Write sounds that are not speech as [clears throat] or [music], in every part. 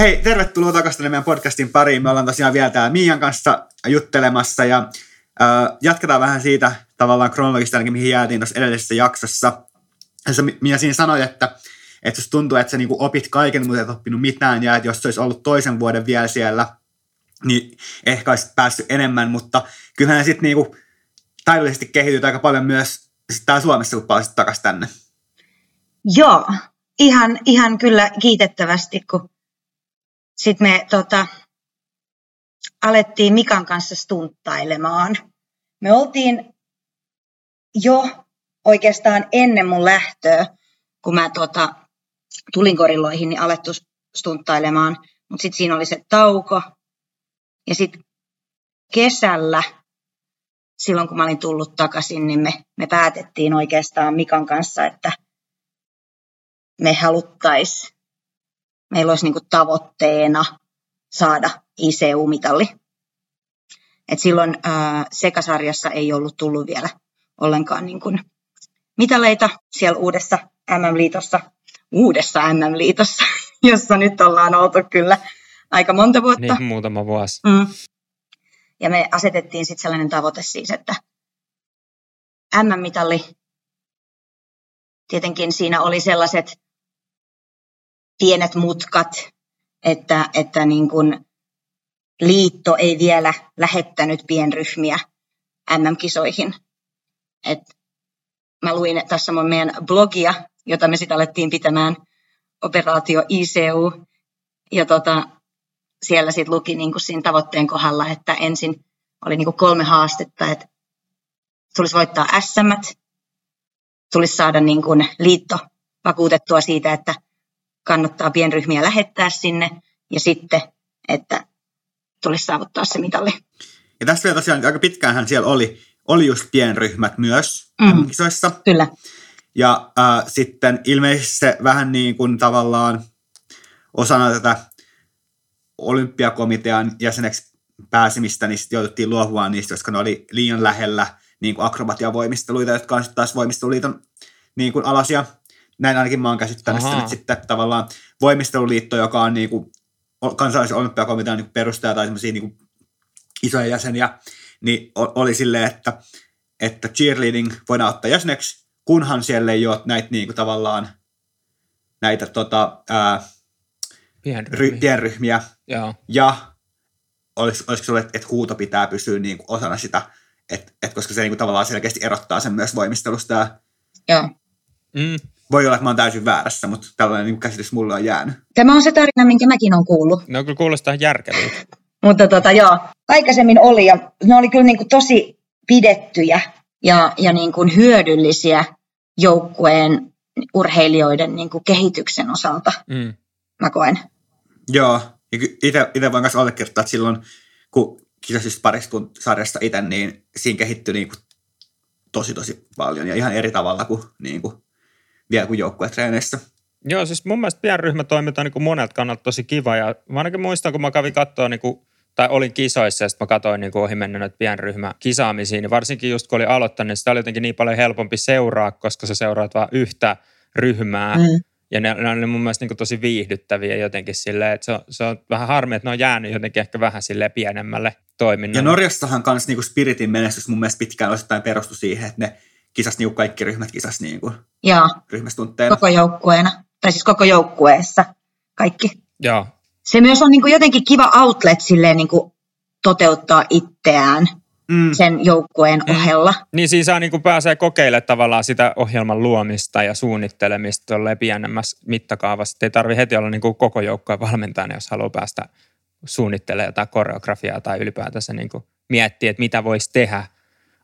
hei, tervetuloa takaisin meidän podcastin pariin. Me ollaan tosiaan vielä täällä Miian kanssa juttelemassa ja äh, jatketaan vähän siitä tavallaan kronologista ainakin, mihin jäätiin tuossa edellisessä jaksossa. Ja Mia siinä sanoi, että, että jos tuntuu, että sä niinku opit kaiken, mutta et oppinut mitään ja että jos se olisi ollut toisen vuoden vielä siellä, niin ehkä olisi päässyt enemmän, mutta kyllähän sitten niinku taidollisesti kehityt aika paljon myös sit täällä Suomessa, kun palasit takaisin tänne. Joo, ihan, ihan kyllä kiitettävästi, kun sitten me tota, alettiin Mikan kanssa stunttailemaan. Me oltiin jo oikeastaan ennen mun lähtöä, kun mä tota, tulin korilloihin, niin alettu stunttailemaan. Mutta sitten siinä oli se tauko. Ja sitten kesällä, silloin kun mä olin tullut takaisin, niin me, me päätettiin oikeastaan Mikan kanssa, että me haluttaisiin meillä olisi niin tavoitteena saada ICU-mitalli. Et silloin ää, sekasarjassa ei ollut tullut vielä ollenkaan niin kuin mitaleita siellä uudessa MM-liitossa, uudessa MM-liitossa, [laughs] jossa nyt ollaan oltu kyllä aika monta vuotta. Niin, muutama vuosi. Mm. Ja me asetettiin sitten sellainen tavoite siis, että MM-mitalli, tietenkin siinä oli sellaiset pienet mutkat, että, että niin kuin liitto ei vielä lähettänyt pienryhmiä MM-kisoihin. Et mä luin tässä mun meidän blogia, jota me sitten alettiin pitämään operaatio ICU, ja tota, siellä sitten luki niin kuin siinä tavoitteen kohdalla, että ensin oli niin kuin kolme haastetta, että tulisi voittaa SM, tulisi saada niin kuin liitto vakuutettua siitä, että kannattaa pienryhmiä lähettää sinne ja sitten, että tulisi saavuttaa se mitalli. Ja tässä vielä tosiaan aika pitkäänhän siellä oli, oli just pienryhmät myös mm. kisoissa. Kyllä. Ja äh, sitten ilmeisesti se vähän niin kuin tavallaan osana tätä olympiakomitean jäseneksi pääsemistä, niin sitten jouduttiin luovumaan niistä, koska ne oli liian lähellä niin kuin akrobatiavoimisteluita, jotka on taas voimisteluliiton niin kuin alasia näin ainakin mä oon käsittänyt sen, että sitten tavallaan voimisteluliitto, joka on niin kuin kansallisen olympiakomitean niin perustaja tai semmoisia niin isoja jäseniä, niin oli silleen, että, että cheerleading voidaan ottaa jäseneksi, kunhan siellä ei ole näitä niin kuin tavallaan näitä tota, ää, pienryhmiä, ry, pienryhmiä. Joo. ja olis, olisiko se että, että huuto pitää pysyä niin kuin osana sitä, että, että koska se niin kuin tavallaan selkeästi erottaa sen myös voimistelusta. Joo. Mm voi olla, että mä oon täysin väärässä, mutta tällainen niin käsitys mulle on jäänyt. Tämä on se tarina, minkä mäkin olen kuullut. No kyllä kuulostaa järkeviltä. mutta tota, joo, aikaisemmin oli ja ne oli kyllä niin kuin tosi pidettyjä ja, ja niin kuin hyödyllisiä joukkueen urheilijoiden niin kuin kehityksen osalta, mm. mä koen. Joo, itse voin myös allekirjoittaa, että silloin kun kisasin sarjasta itse, niin siinä kehittyi niin kuin tosi tosi paljon ja ihan eri tavalla kuin, niin kuin vielä kuin joukkuetreeneissä. Joo, siis mun mielestä pienryhmätoiminta on niin kuin monelta kannalta tosi kiva. Ja mä ainakin muistan, kun mä kävin katsoa, niin kuin, tai olin kisoissa ja sitten mä katsoin niin ohi mennä pienryhmä kisaamisiin. Niin varsinkin just kun oli aloittanut, niin sitä oli jotenkin niin paljon helpompi seuraa, koska sä seuraat vain yhtä ryhmää. Mm. Ja ne, ne on mun mielestä niin tosi viihdyttäviä jotenkin silleen, että se on, se on vähän harmi, että ne on jäänyt jotenkin ehkä vähän sille pienemmälle toiminnalle. Ja Norjassahan kanssa niin Spiritin menestys mun mielestä pitkään osittain perustui siihen, että ne kisas niin kaikki ryhmät kisas niin kuin Joo. ryhmästuntteena. Koko joukkueena, tai siis koko joukkueessa kaikki. Joo. Se myös on niin kuin jotenkin kiva outlet silleen niin kuin toteuttaa itseään mm. sen joukkueen mm. ohella. Niin siinä saa niin kuin pääsee kokeilemaan tavallaan sitä ohjelman luomista ja suunnittelemista tolleen pienemmässä mittakaavassa. Ei tarvi heti olla niin kuin koko joukkueen valmentajana, jos haluaa päästä suunnittelemaan jotain koreografiaa tai ylipäätänsä niin kuin miettiä, että mitä voisi tehdä –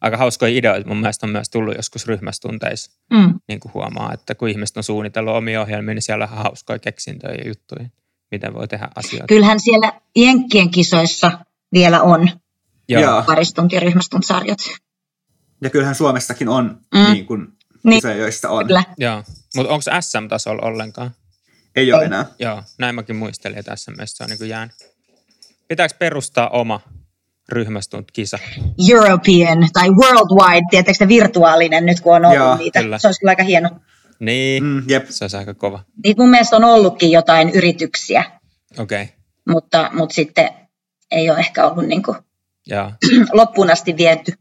aika hauskoja ideoita mun mielestä on myös tullut joskus ryhmästunteissa. Mm. Niin kuin huomaa, että kun ihmiset on suunnitellut omia ohjelmia, niin siellä on hauskoja keksintöjä ja juttuja, miten voi tehdä asioita. Kyllähän siellä Jenkkien kisoissa vielä on Joo. paristunti- ja ryhmästuntsarjat. Ja kyllähän Suomessakin on mm. niin kuin niin. kisoja, joista on. Kyllä. Joo, mutta onko SM-tasolla ollenkaan? Ei ole enää. Joo, näin mäkin muistelin, että SMssä on niin kuin jäänyt. Pitääkö perustaa oma ryhmästunut kisa. European tai worldwide, tietääkö virtuaalinen nyt kun on ollut Joo, niitä. Kyllä. Se olisi kyllä aika hieno. Niin, mm, jep. se olisi aika kova. Niitä mun mielestä on ollutkin jotain yrityksiä. Okei, okay. mutta, mutta sitten ei ole ehkä ollut niin kuin [clears throat] loppuun asti viety.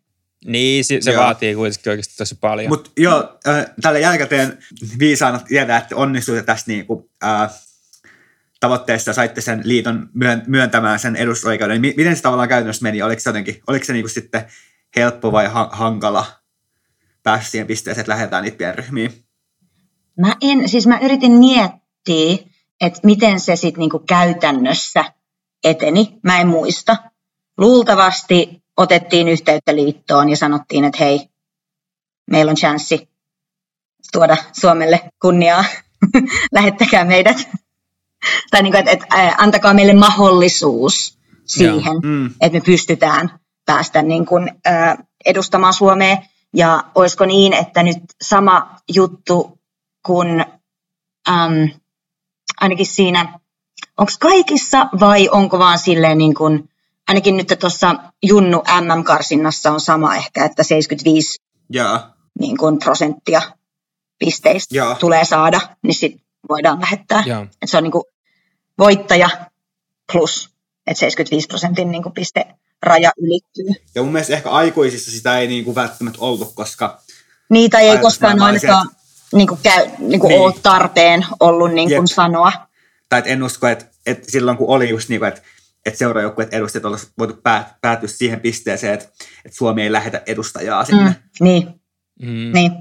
Niin, se, se Joo. vaatii kuitenkin oikeasti tosi paljon. Mutta joo, äh, tällä jälkikäteen viisaana tietää, että onnistuitte tässä niinku, äh, tavoitteessa ja saitte sen liiton myön- myöntämään sen edusoikeuden. Mi- miten se tavallaan käytännössä meni? Oliko se, jotenkin, oliko se niinku sitten helppo vai ha- hankala päästä siihen pisteeseen, että lähdetään niitä pienryhmiin? Mä en, siis mä yritin miettiä, että miten se sitten niinku käytännössä eteni. Mä en muista. Luultavasti otettiin yhteyttä liittoon ja sanottiin, että hei, meillä on chanssi tuoda Suomelle kunniaa. [laughs] Lähettäkää meidät. Tai niinku, että, että ää, antakaa meille mahdollisuus siihen, Mm. että me pystytään päästä niin kuin, ää, edustamaan Suomea. Ja olisiko niin, että nyt sama juttu kuin äm, ainakin siinä, onko kaikissa vai onko vaan silleen niin kuin, ainakin nyt tuossa Junnu MM-karsinnassa on sama ehkä, että 75 Joo. niin kuin prosenttia pisteistä Joo. tulee saada, niin sitten voidaan lähettää. Joo. Et se on niin kuin voittaja plus, että 75 prosentin niin kuin piste raja ylittyy. Ja mun mielestä ehkä aikuisissa sitä ei niinku välttämättä ollut, koska Niitä ei koskaan ainakaan niin kuin käy, niin kuin Niin. ole tarpeen ollut niin kuin Jep. sanoa. tai et en usko, että, että silloin kun oli just niin kuin, että, että seuraajoukkueet edustajat olisi voitu pää, päätyä siihen pisteeseen, että, että Suomi ei lähetä edustajaa sinne. Mm, niin, Mm. niin.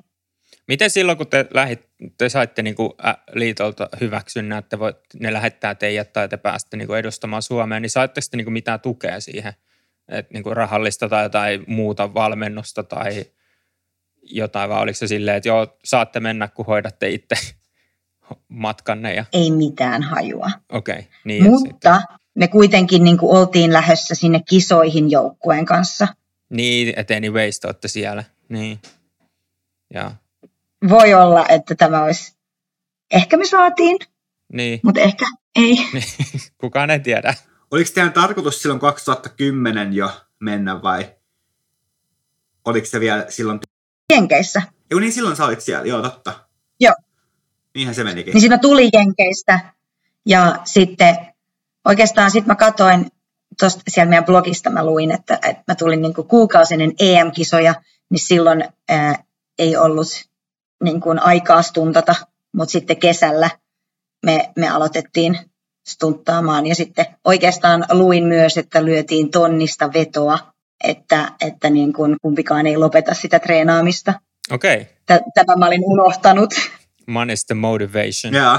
Miten silloin, kun te, lähit, te saitte niinku, ä, liitolta hyväksynnän, että voit, ne lähettää teidät tai te pääsette niinku, edustamaan Suomea, niin saitteko te niinku, mitään tukea siihen? Et, niinku, rahallista tai jotain muuta valmennusta tai jotain, vai oliko se silleen, että joo, saatte mennä, kun hoidatte itse [laughs] matkanne ja ei mitään hajua. okei. Okay, niin, Mutta me kuitenkin niin kuin oltiin lähdössä sinne kisoihin joukkueen kanssa. Niin, et anyways te olette siellä. Niin. Ja, Voi olla, että tämä olisi, ehkä me saatiin, niin. mutta ehkä ei. [laughs] Kukaan ei tiedä. Oliko teidän tarkoitus silloin 2010 jo mennä vai oliko se vielä silloin? Jenkeissä. Joo, niin silloin sä olit siellä, joo totta. Joo. Niinhän se menikin. Niin sitten mä tulin Jenkeistä ja sitten oikeastaan sitten mä katoin tuosta siellä meidän blogista mä luin, että, että mä tulin niin kuin kuukausinen EM-kisoja, niin silloin ää, ei ollut niin kuin aikaa stuntata, mutta sitten kesällä me, me aloitettiin stunttaamaan ja sitten oikeastaan luin myös, että lyötiin tonnista vetoa, että, että niin kuin kumpikaan ei lopeta sitä treenaamista. Okei. Okay. Tä- Tätä mä olin unohtanut. Money is the motivation. Joo.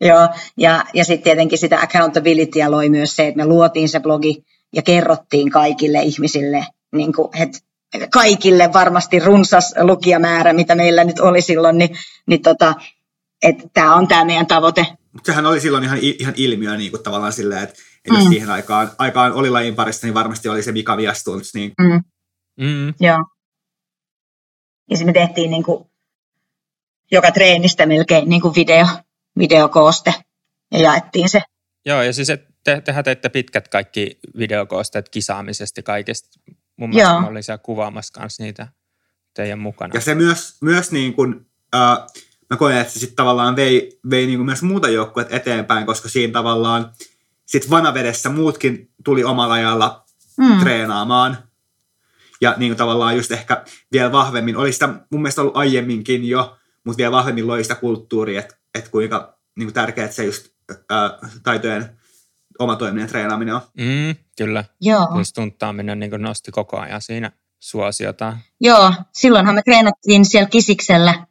Joo, ja, ja sitten tietenkin sitä accountabilityä loi myös se, että me luotiin se blogi ja kerrottiin kaikille ihmisille, niin kuin, että kaikille varmasti runsas lukijamäärä, mitä meillä nyt oli silloin, niin, niin tota, että tämä on tämä meidän tavoite. Mutta sehän oli silloin ihan, ihan ilmiö niin kuin tavallaan silleen, että, että jos Mm. siihen aikaan, aikaan oli lajin parissa, niin varmasti oli se Mika Viastuns. Niin, Mm, Mm. joo. Ja sitten me tehtiin niin kuin joka treenistä melkein niin kuin video, videokooste ja jaettiin se. Joo, ja siis te, tehän teitte pitkät kaikki videokoosteet kisaamisesta ja kaikesta. Mun mielestä Joo. mä olin siellä kuvaamassa kanssa niitä teidän mukana. Ja se myös, myös niin kuin, äh, mä koen, että se sitten tavallaan vei, vei niin kuin myös muuta joukkueet eteenpäin, koska siinä tavallaan sitten vanavedessä muutkin tuli omalla ajalla Mm. treenaamaan. Ja niin kuin tavallaan just ehkä vielä vahvemmin, oli sitä mun mielestä ollut aiemminkin jo, mutta vielä vahvemmin loi sitä kulttuuria, että, että kuinka niin kuin tärkeää se just ää, taitojen omatoiminen treenaaminen on. Mm, kyllä. Joo. Kun stunttaaminen niin nosti koko ajan siinä suosiota. Joo, silloinhan me treenattiin siellä Kisiksellä,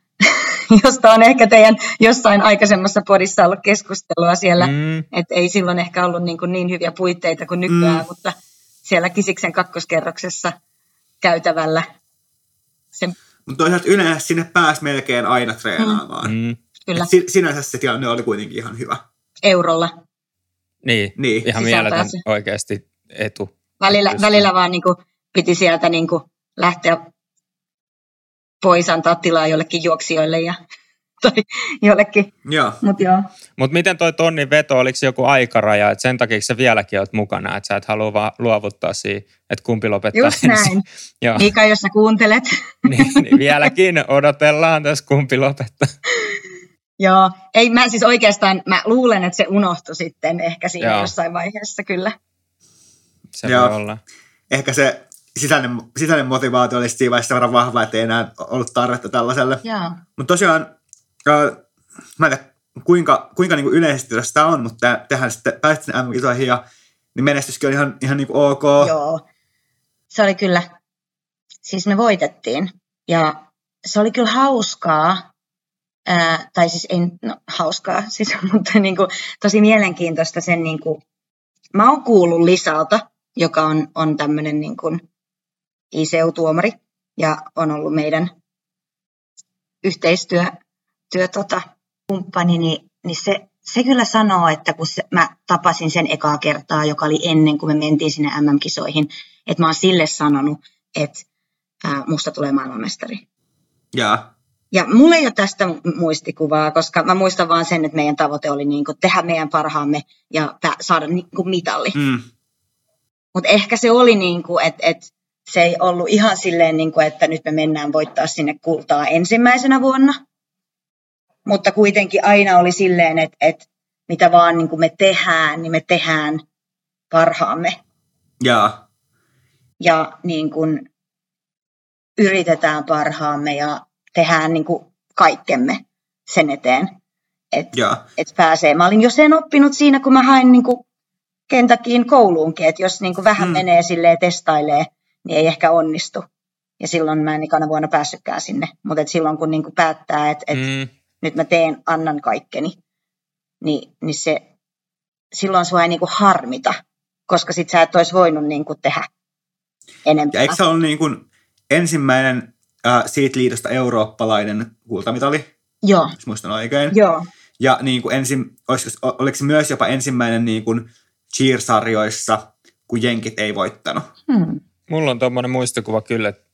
[laughs] josta on ehkä teidän jossain aikaisemmassa podissa ollut keskustelua siellä, mm. Että ei silloin ehkä ollut niin, kuin niin hyviä puitteita kuin nykyään, Mm. mutta siellä Kisiksen kakkoskerroksessa käytävällä. Se, Mutta toisaalta yleensä sinne pääsi melkein aina treenaamaan. Mm. mm, kyllä, Et sinänsä se tilanne oli kuitenkin ihan hyvä. eurolla. Niin, Niin. ihan Sisään mieletön pääsee. oikeasti etu. Välillä, Just. välillä vaan niin kuin piti sieltä niin kuin lähteä pois, antaa tilaa jollekin juoksijoille ja, [laughs] tai jollekin, Joo. mutta joo. Mutta miten toi tonnin veto, oliko se joku aikaraja, että sen takia sä vieläkin oot mukana, että sä et halua vaan luovuttaa siihen, että kumpi lopettaa Just ensin. näin. [laughs] Joo, Mika, jos sä kuuntelet, niin, niin vieläkin odotellaan tässä kumpi lopettaa. [laughs] Joo, ei mä siis oikeastaan, mä luulen, että se unohtui sitten ehkä siinä Joo. jossain vaiheessa kyllä. Se Joo. voi olla. Ehkä se sisäinen, sisäinen motivaatio olisi siinä vaiheessa verran vahva, että ei enää ollut tarvetta tällaiselle. Joo. Mutta tosiaan, ää, mä en tiedä kuinka, kuinka niinku yleisesti sitä on, mutta te- tehän sitten pääsitte sinne MM-kisoihin ja niin menestyskin on ihan, ihan niinku ok. Joo. Se oli kyllä, siis me voitettiin ja se oli kyllä hauskaa, ää, tai siis ei, no hauskaa, [laughs] siis, mutta niin kuin, tosi mielenkiintoista sen niin kuin, mä oon kuullut Lisalta, joka on, on tämmöinen niin ICU-tuomari ja on ollut meidän yhteistyö työ, tota, kumppani, niin, niin se, se kyllä sanoo, että kun se, mä tapasin sen ekaa kertaa, joka oli ennen kuin me mentiin sinne MM-kisoihin, että mä oon sille sanonut, että ää, musta tulee maailmanmestari. Ja, Ja mulla ei ole tästä mu- muistikuvaa, koska mä muistan vaan sen, että meidän tavoite oli niin kuin tehdä meidän parhaamme ja saada niin kuin mitalli. mm, Mutta ehkä se oli niin kuin, että, että se ei ollut ihan silleen, niin kuin, että nyt me mennään voittaa sinne kultaa ensimmäisenä vuonna. Mutta kuitenkin aina oli silleen, että, että mitä vaan niin kuin me tehdään, niin me tehdään parhaamme. ja, Ja niin kuin yritetään parhaamme ja tehdään niin kuin kaikkemme sen eteen, että et pääsee. Mä olin jo sen oppinut siinä, kun mä hain niin kuin Kentakiin kouluunkin, että jos niin kuin vähän Mm. menee silleen testailee, niin ei ehkä onnistu. Ja silloin mä en ikana vuonna päässytkään sinne. Mutta silloin kun niin kuin päättää, että et Mm, nyt mä teen, annan kaikkeni, niin, niin se, silloin sua ei niin kuin harmita, koska sit sä et olisi voinut niin kuin tehdä enempää. ja eikö se ollut niin kuin ensimmäinen äh, siitä liitosta eurooppalainen kultamitali, Joo, jos muistan oikein. joo. Ja niin kuin ensin, olisiko, oliko se myös jopa ensimmäinen niin kuin cheer-sarjoissa, kun jenkit ei voittanut? Hmm. mulla on tuommoinen muistikuva kyllä, että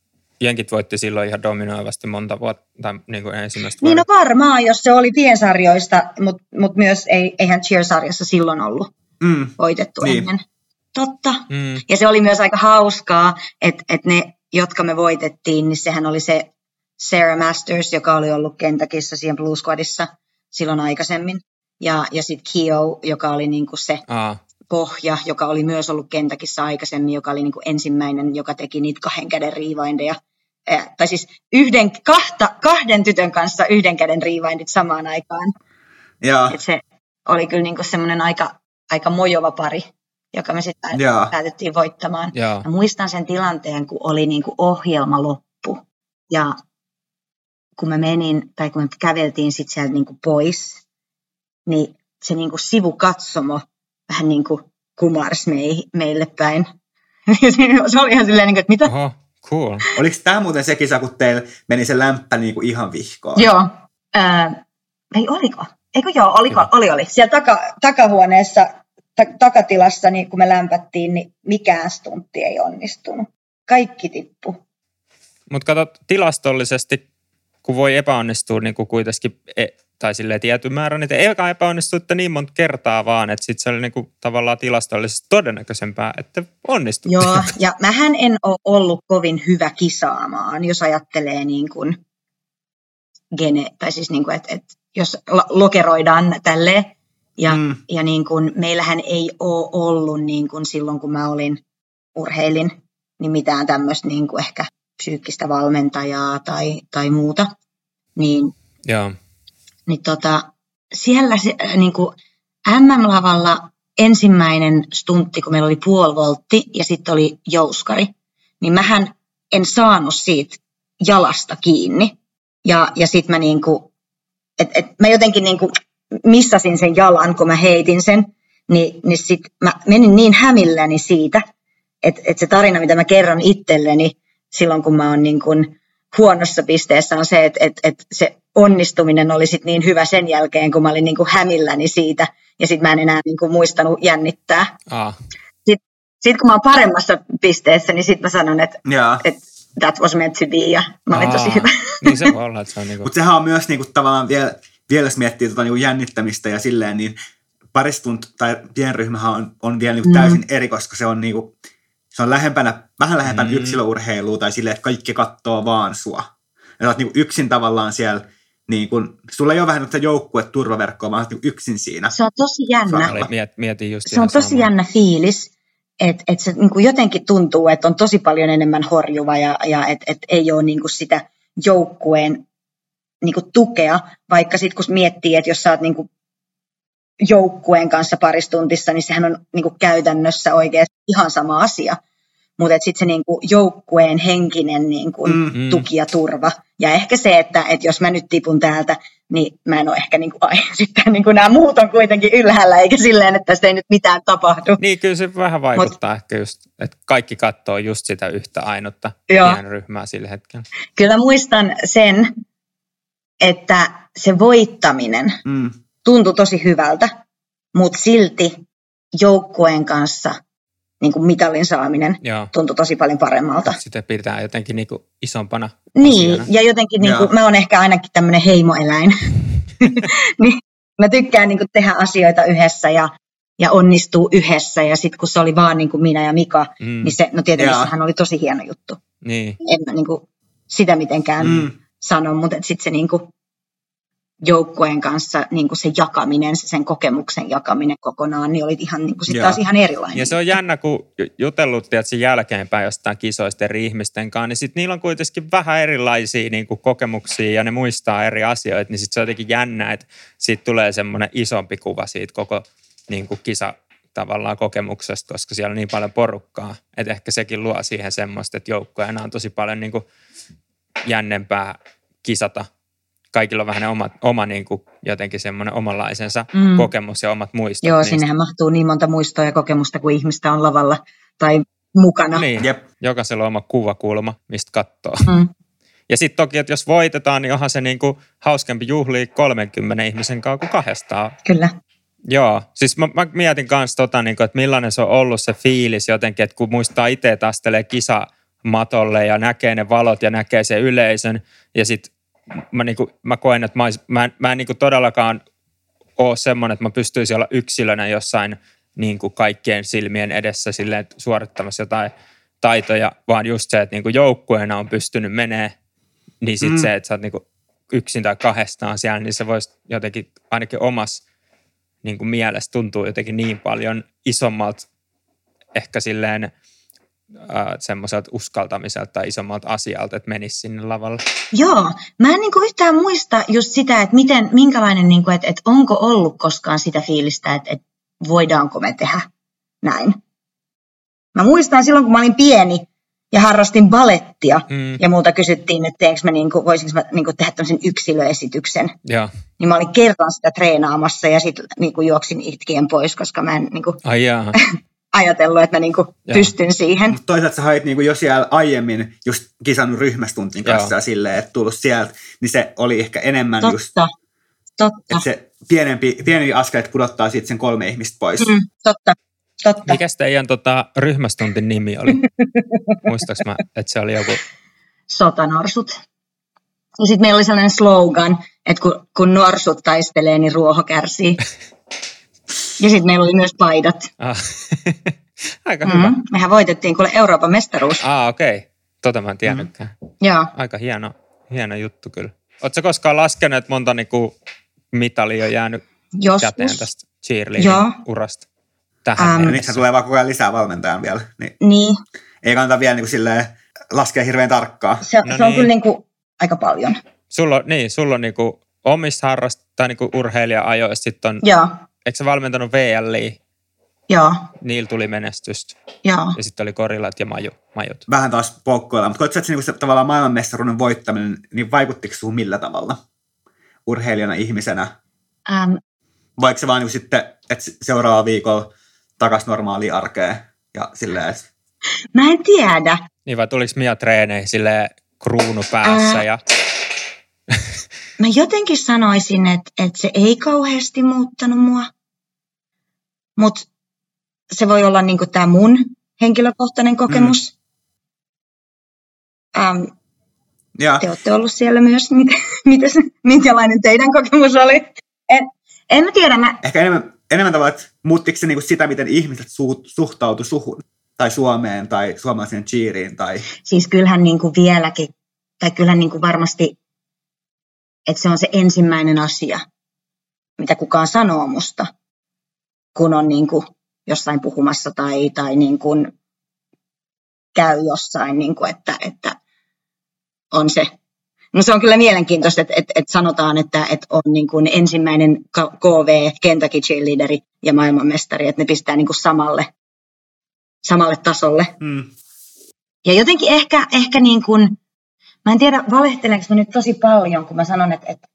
Jenkit voitti silloin ihan dominoivasti monta vuotta, tai niin kuin ensimmäistä Niin no varmaan, jos se oli piensarjoista, mutta mut myös ei, eihän Cheer-sarjassa silloin ollut Mm, voitettu Niin. ennen. Totta. Mm, Ja se oli myös aika hauskaa, että, että ne, jotka me voitettiin, niin sehän oli se Sarah Masters, joka oli ollut Kentakissa siihen Blue Squadissa silloin aikaisemmin. Ja, ja sitten Kio, joka oli niinku se aa, pohja, joka oli myös ollut Kentakissa aikaisemmin, joka oli niinku ensimmäinen, joka teki niitä kahden käden rewindeja. Eh, tai siis yhden, kahta, kahden tytön kanssa yhden käden rewindit samaan aikaan. ja, Et se oli kyllä niinku semmoinen aika, aika mojova pari, joka me sitten päätettiin voittamaan. joo. Mä muistan sen tilanteen, kun oli niinku ohjelma loppu. Ja kun mä menin, tai kun me käveltiin sitten sieltä niinku pois, niin se niinku sivukatsomo vähän niin kuin kumarsi mei, meille päin. [laughs] se oli ihan silleen, niinku, että mitä? Oho, cool. oliko tämä muuten se kisa, kun teillä meni se lämpä niin kuin ihan vihkoon? Joo. Ää, ei oliko? Eikö joo, oliko? Kyllä. Oli, oli. Siellä taka, takahuoneessa, ta, takatilassa, niin kun me lämpättiin, niin mikään stuntti ei onnistunut. Kaikki tippu. Mutta kato, tilastollisesti, kun voi epäonnistua niin kuin kuitenkin, e, tai silleen tietyn määrän, niin eka epäonnistuitte niin monta kertaa vaan, että sitten se oli niin kuin tavallaan tilastollisesti todennäköisempää, että onnistutte. Joo, [laughs] ja mähän en ole ollut kovin hyvä kisaamaan, jos ajattelee niin kuin gene, tai siis niin kuin, että, että jos lo- lokeroidaan tälleen, ja, Mm. ja niin kuin, meillähän ei ole ollut niin kuin silloin, kun mä olin urheilin, niin mitään tämmöistä niin kuin ehkä psyykkistä valmentajaa tai, tai muuta, niin Joo. niin tota, siellä se, äh, niin kuin MM-lavalla ensimmäinen stuntti, kun meillä oli puolivoltti ja sitten oli jouskari, niin mähän en saanut siitä jalasta kiinni. Ja, ja sitten mä, niin kuin, et, et mä jotenkin niin kuin missasin sen jalan, kun mä heitin sen, niin, niin sit mä menin niin hämilläni siitä, että et se tarina, mitä mä kerron itselleni silloin, kun mä oon niin kuin huonossa pisteessä, on se, että et, et se onnistuminen oli sit niin hyvä sen jälkeen, kun mä olin niin kuin hämilläni siitä, ja sitten mä en enää niin kuin muistanut jännittää. Aa, Sitten kun mä oon paremmassa pisteessä, niin sitten mä sanon, että Ja. et that was meant to be, ja mä olin tosi aa. hyvä. Niin se voi olla, [laughs] että se on niinku, Mutta sehän on myös niinku tavallaan vielä, vielä jos miettii tota niinku jännittämistä ja silleen, niin paristunt tai pienryhmähän on, on vielä niinku Mm. täysin eri, koska se on, niinku, se on lähempänä, vähän lähempänä Mm. mm. yksilöurheilua tai silleen, että kaikki katsoo vaan sua. Ja sä oot niinku yksin tavallaan siellä niin kun, sulla ei ole vähän joukkue turvaverkkoa, vaan niin yksin siinä. Se on tosi jännä. Miet, mietin just Se on tosi samaa. jännä fiilis, että et se niin kuin jotenkin tuntuu, että on tosi paljon enemmän horjuva ja, ja että et ei ole niin kuin sitä joukkueen niin kuin tukea, vaikka sitten kun miettii, että jos sä oot niin kuin joukkueen kanssa paristuntissa, niin sehän on niin kuin käytännössä oikeasti ihan sama asia. Mutta sitten se niin kuin joukkueen henkinen niin kuin Mm. tuki ja turva. Ja ehkä se, että, että jos mä nyt tipun täältä, niin mä en ole ehkä [laughs] niin kuin, ai, sitten niin kuin nämä muut on kuitenkin ylhäällä, eikä silleen, että tässä ei nyt mitään tapahdu. Niin, kyllä se vähän vaikuttaa Mut, ehkä just, että kaikki katsoo just sitä yhtä ainutta Joo. ryhmää sillä hetkellä. Kyllä muistan sen, että se voittaminen Mm. tuntui tosi hyvältä, mutta silti joukkueen kanssa niin kuin mitalin saaminen Joo, tuntui tosi paljon paremmalta. sitä pidetään jotenkin niinku isompana Niin, asiana. ja jotenkin niin kuin, mä oon ehkä ainakin tämmöinen heimoeläin. [laughs] niin, mä tykkään niin kuin, tehdä asioita yhdessä ja, ja onnistuu yhdessä. Ja sitten kun se oli vaan niin kuin minä ja Mika, Mm, niin se, no tietenkin sehän oli tosi hieno juttu. niin, En mä niin kuin, sitä mitenkään Mm. Sano, mutta sitten se niin kuin, joukkueen kanssa niin kuin se jakaminen, se sen kokemuksen jakaminen kokonaan, niin oli ihan, niin kuin, sit Joo. taas ihan erilainen. Ja se on jännä, kun ju- jutellut tiedätkö, jälkeenpäin jostain kisoista eri ihmisten kanssa, niin sitten niillä on kuitenkin vähän erilaisia niin kuin kokemuksia ja ne muistaa eri asioita, niin sitten se on jotenkin jännä, että siitä tulee semmoinen isompi kuva siitä koko niin kuin kisa tavallaan kokemuksesta, koska siellä on niin paljon porukkaa. Että ehkä sekin luo siihen semmoista, että joukkoina on tosi paljon niin kuin jännempää kisata. Kaikilla on vähän ne oma, oma niin kuin jotenkin semmoinen omanlaisensa Mm. kokemus ja omat muistot. Joo, niistä. sinnehän mahtuu niin monta muistoa ja kokemusta, kuin ihmistä on lavalla tai mukana. Niin, Jep. jokaisella on oma kuvakulma, mistä katsoo. Mm. Ja sitten toki, että jos voitetaan, niin onhan se niinku hauskempi juhli 30 ihmisen kanssa kuin kahdestaan. Kyllä. Joo, siis mä, mä mietin kanssa tota, niinku, että millainen se on ollut se fiilis jotenkin, että kun muistaa itse tastelee kisamatolle ja näkee ne valot ja näkee sen yleisön ja sitten mä, niinku, mä koen, että mä, ois, mä, en- mä en niinku todellakaan ole semmoinen, että mä pystyisin olla yksilönä jossain niin kuin kaikkien silmien edessä silleen, suorittamassa jotain taitoja, vaan just se, että niin kuin joukkueena on pystynyt menee, niin sitten Mm. se, että sä oot niin kuin yksin tai kahdestaan siellä, niin se voisi jotenkin ainakin omassa niin kuin mielessä tuntuu jotenkin niin paljon isommalta ehkä silleen semmoiselta uskaltamiselta tai isommalta asialta, että menisi sinne lavalle. Joo, mä en niinku yhtään muista just sitä, että miten, minkälainen, niinku, että, että onko ollut koskaan sitä fiilistä, että, että voidaanko me tehdä näin. Mä muistan silloin, kun mä olin pieni ja harrastin balettia, Mm, ja multa kysyttiin, että teekö mä, niinku, voisinko mä niinku, tehdä tämmöisen yksilöesityksen. joo. Niin mä olin kerran sitä treenaamassa ja sitten niinku, juoksin itkien pois, koska mä en niinku, Ai jaa. [laughs] ajatellut, että mä niinku, pystyn siihen. Mutta toisaalta sä hait niinku jo siellä aiemmin just kisannut ryhmästuntin kanssa Joo. silleen, että tullut sieltä, niin se oli ehkä enemmän just, Totta, totta, että se pienempi, pienempi askelet pudottaa siitä sen kolme ihmistä pois. mm, totta, totta. Mikäs teidän tota, ryhmästuntin nimi oli? [laughs] Muistaaks mä, että se oli joku... sotanorsut. Ja sitten meillä oli sellainen slogan, että kun, kun norsut taistelee, niin ruoho kärsii. [laughs] Ja sitten meillä oli myös paidat. Ah, [laughs] aika hyvä. Mm. Mehän voitettiin kuule Euroopan mestaruus. Ah, okei. Okay. Tota mä en tiennytkään. Joo. Aika hieno, hieno juttu kyllä. Oletko koskaan laskenut, että monta niinku mitalia on jäänyt käteen Joskus. tästä cheerleading-urasta? Tähän Ähm, Ja mennessä. nythän tulee vaan koko ajan lisää valmentajan vielä, niin Niin, ei kannata vielä niinku silleen laskea hirveän tarkkaa. se, No se on niin. kyllä niinku aika paljon. Sulla on, niin, sulla on niinku omista harrast tai niinku urheilija-ajoista sitten on, Joo, eikö sä valmentanut VLI? joo, Niillä tuli menestystä. joo. Ja sitten oli korillat ja maju, majut. Vähän taas poukkoilla, mutta koetko sä, että se, niinku se tavallaan maailmanmestaruuden voittaminen, niin vaikuttiko sinuun millä tavalla? Urheilijana, ihmisenä? Ähm, Vaikka se vaan niinku sitten, että seuraava viikolla takas normaaliin arkeen ja silleen, että mä en tiedä. Niin vai tuliko Mia treeneihin silleen kruunu päässä Ää. ja Mä jotenkin sanoisin, että, että se ei kauheasti muuttanut mua. Mutta se voi olla niinku tämä mun henkilökohtainen kokemus. Mm. Ähm, ja te olette ollut siellä myös. [laughs] Miten, miten, minkälainen teidän kokemus oli? En, en mä tiedä. Mä, ehkä enemmän, enemmän tavalla, että muuttiko se niinku sitä, miten ihmiset su, suhtautu suhun tai Suomeen tai suomalaiseen cheeriin tai siis kyllähän niinku vieläkin, tai kyllähän niinku varmasti että se on se ensimmäinen asia, mitä kukaan sanoo musta, kun on niin kuin jossain puhumassa tai, tai niin kuin käy jossain, niin kuin että, että on se. No se on kyllä mielenkiintoista, että, että, että sanotaan, että, että on niin kuin ensimmäinen KV, Kentucky cheerleaderi ja maailmanmestari, että ne pistää niin kuin samalle, samalle tasolle. Mm. Ja jotenkin ehkä, ehkä niin kuin, mä en tiedä valehtelenko mä nyt tosi paljon, kun mä sanon, että, että,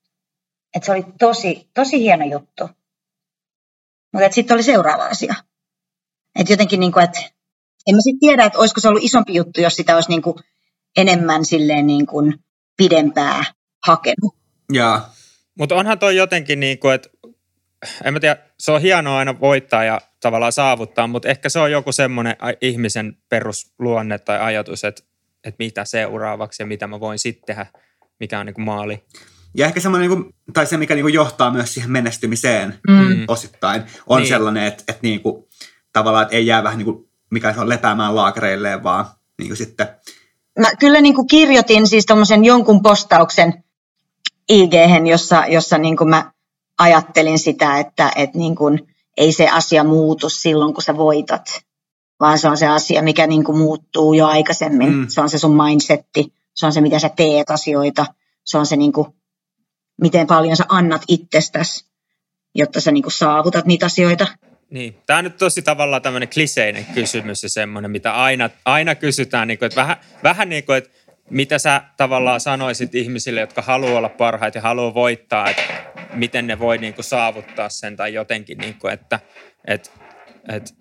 että se oli tosi, tosi hieno juttu. Mutta sitten oli seuraava asia. Että jotenkin niin kuin, että en mä sitten tiedä, että olisiko se ollut isompi juttu, jos sitä olisi niin kuin enemmän silleen niin kuin pidempää hakenut. Jaa. Mutta onhan toi jotenkin niin kuin, että en mä tiedä, se on hienoa aina voittaa ja tavallaan saavuttaa, mutta ehkä se on joku semmoinen ihmisen perusluonne tai ajatus, että, että mitä seuraavaksi ja mitä mä voin sitten tehdä, mikä on niin kuin maali. Ja ehkä semmoinen, niin kuin, tai se mikä niin kuin johtaa myös siihen menestymiseen mm. osittain, on niin. sellainen, että, että niin kuin, tavallaan että ei jää vähän niin kuin, mikä se on lepäämään laakereilleen, vaan niin kuin sitten mä kyllä niin kuin kirjoitin siis jonkun postauksen ig jossa, jossa niin kuin mä ajattelin sitä, että, että niin kuin ei se asia muutu silloin, kun sä voitat, vaan se on se asia, mikä niin kuin muuttuu jo aikaisemmin. Mm. Se on se sun mindsetti, se on se, mitä sä teet asioita, se on se, niin kuin, miten paljon sä annat itsestäsi, jotta sä niin kuin saavutat niitä asioita. Niin, tämä on nyt tosi tavallaan tämmöinen kliseinen kysymys ja semmoinen, mitä aina, aina kysytään, niin kuin, että vähän, vähän niin kuin, että mitä sä tavallaan sanoisit ihmisille, jotka haluaa olla parhaita ja haluaa voittaa, että miten ne voi niin kuin saavuttaa sen tai jotenkin, niin kuin, että, että, että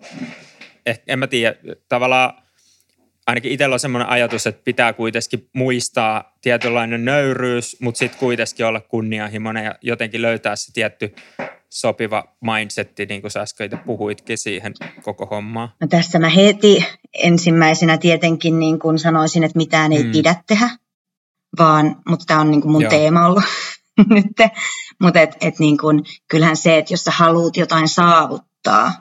eh, en mä tiedä, tavallaan ainakin itsellä on semmoinen ajatus, että pitää kuitenkin muistaa tietynlainen nöyryys, mutta sitten kuitenkin olla kunnianhimoinen ja jotenkin löytää se tietty sopiva mindsetti, niin kuin sä äsken puhuitkin siihen koko hommaan? No tässä mä heti ensimmäisenä tietenkin niin kuin sanoisin, että mitään ei mm. pidä tehdä, vaan, mutta tämä on niin kuin mun Joo. teema ollut [laughs] nyt. Mutta et, et niin kuin, kyllähän se, että jos sä haluat jotain saavuttaa,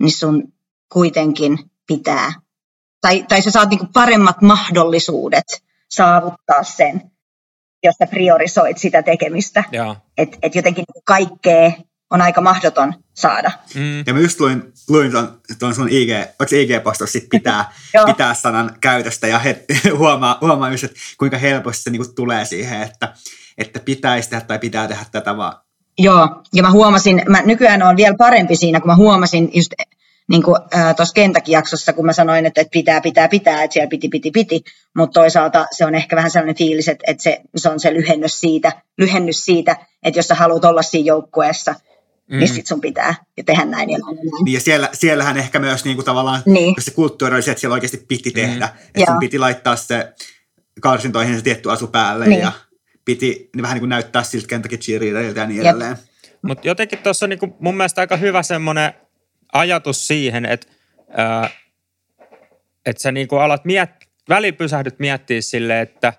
niin sun kuitenkin pitää, tai, tai sä saat niin kuin paremmat mahdollisuudet saavuttaa sen, jos sä priorisoit sitä tekemistä. Että et jotenkin kaikkea on aika mahdoton saada. Mm. Ja mä just luin, luin ton, ton sun IG, onko IG-postaus sit pitää, [laughs] pitää sanan käytöstä ja he, [laughs] huomaa, huomaa just, että kuinka helposti se niinku tulee siihen, että, että pitäisi tehdä tai pitää tehdä tätä vaan. Joo, ja mä huomasin, mä nykyään on vielä parempi siinä, kun mä huomasin just niin kuin äh, tuossa Kentakin jaksossa, kun mä sanoin, että, että pitää, pitää, pitää, että siellä piti, piti, piti, mutta toisaalta se on ehkä vähän sellainen fiilis, että, että se, se on se lyhennys siitä, lyhennys siitä, että jos sä haluat olla siinä joukkueessa, niin mm. niin sit sun pitää ja tehdä näin ja näin. Niin ja siellä, siellähän ehkä myös niin kuin tavallaan, niin. se kulttuuri oli se, että siellä oikeasti piti mm. tehdä. Mm. Että sun piti laittaa se karsintoihin se tietty asu päälle niin. ja piti niin vähän niin kuin näyttää siltä kentäkin cheerleaderilta ja niin Jep. edelleen. Mutta jotenkin tuossa on niin kuin mun mielestä aika hyvä semmoinen ajatus siihen, että, ää, että sä niin kuin alat miet, välipysähdyt miettiä sille, että,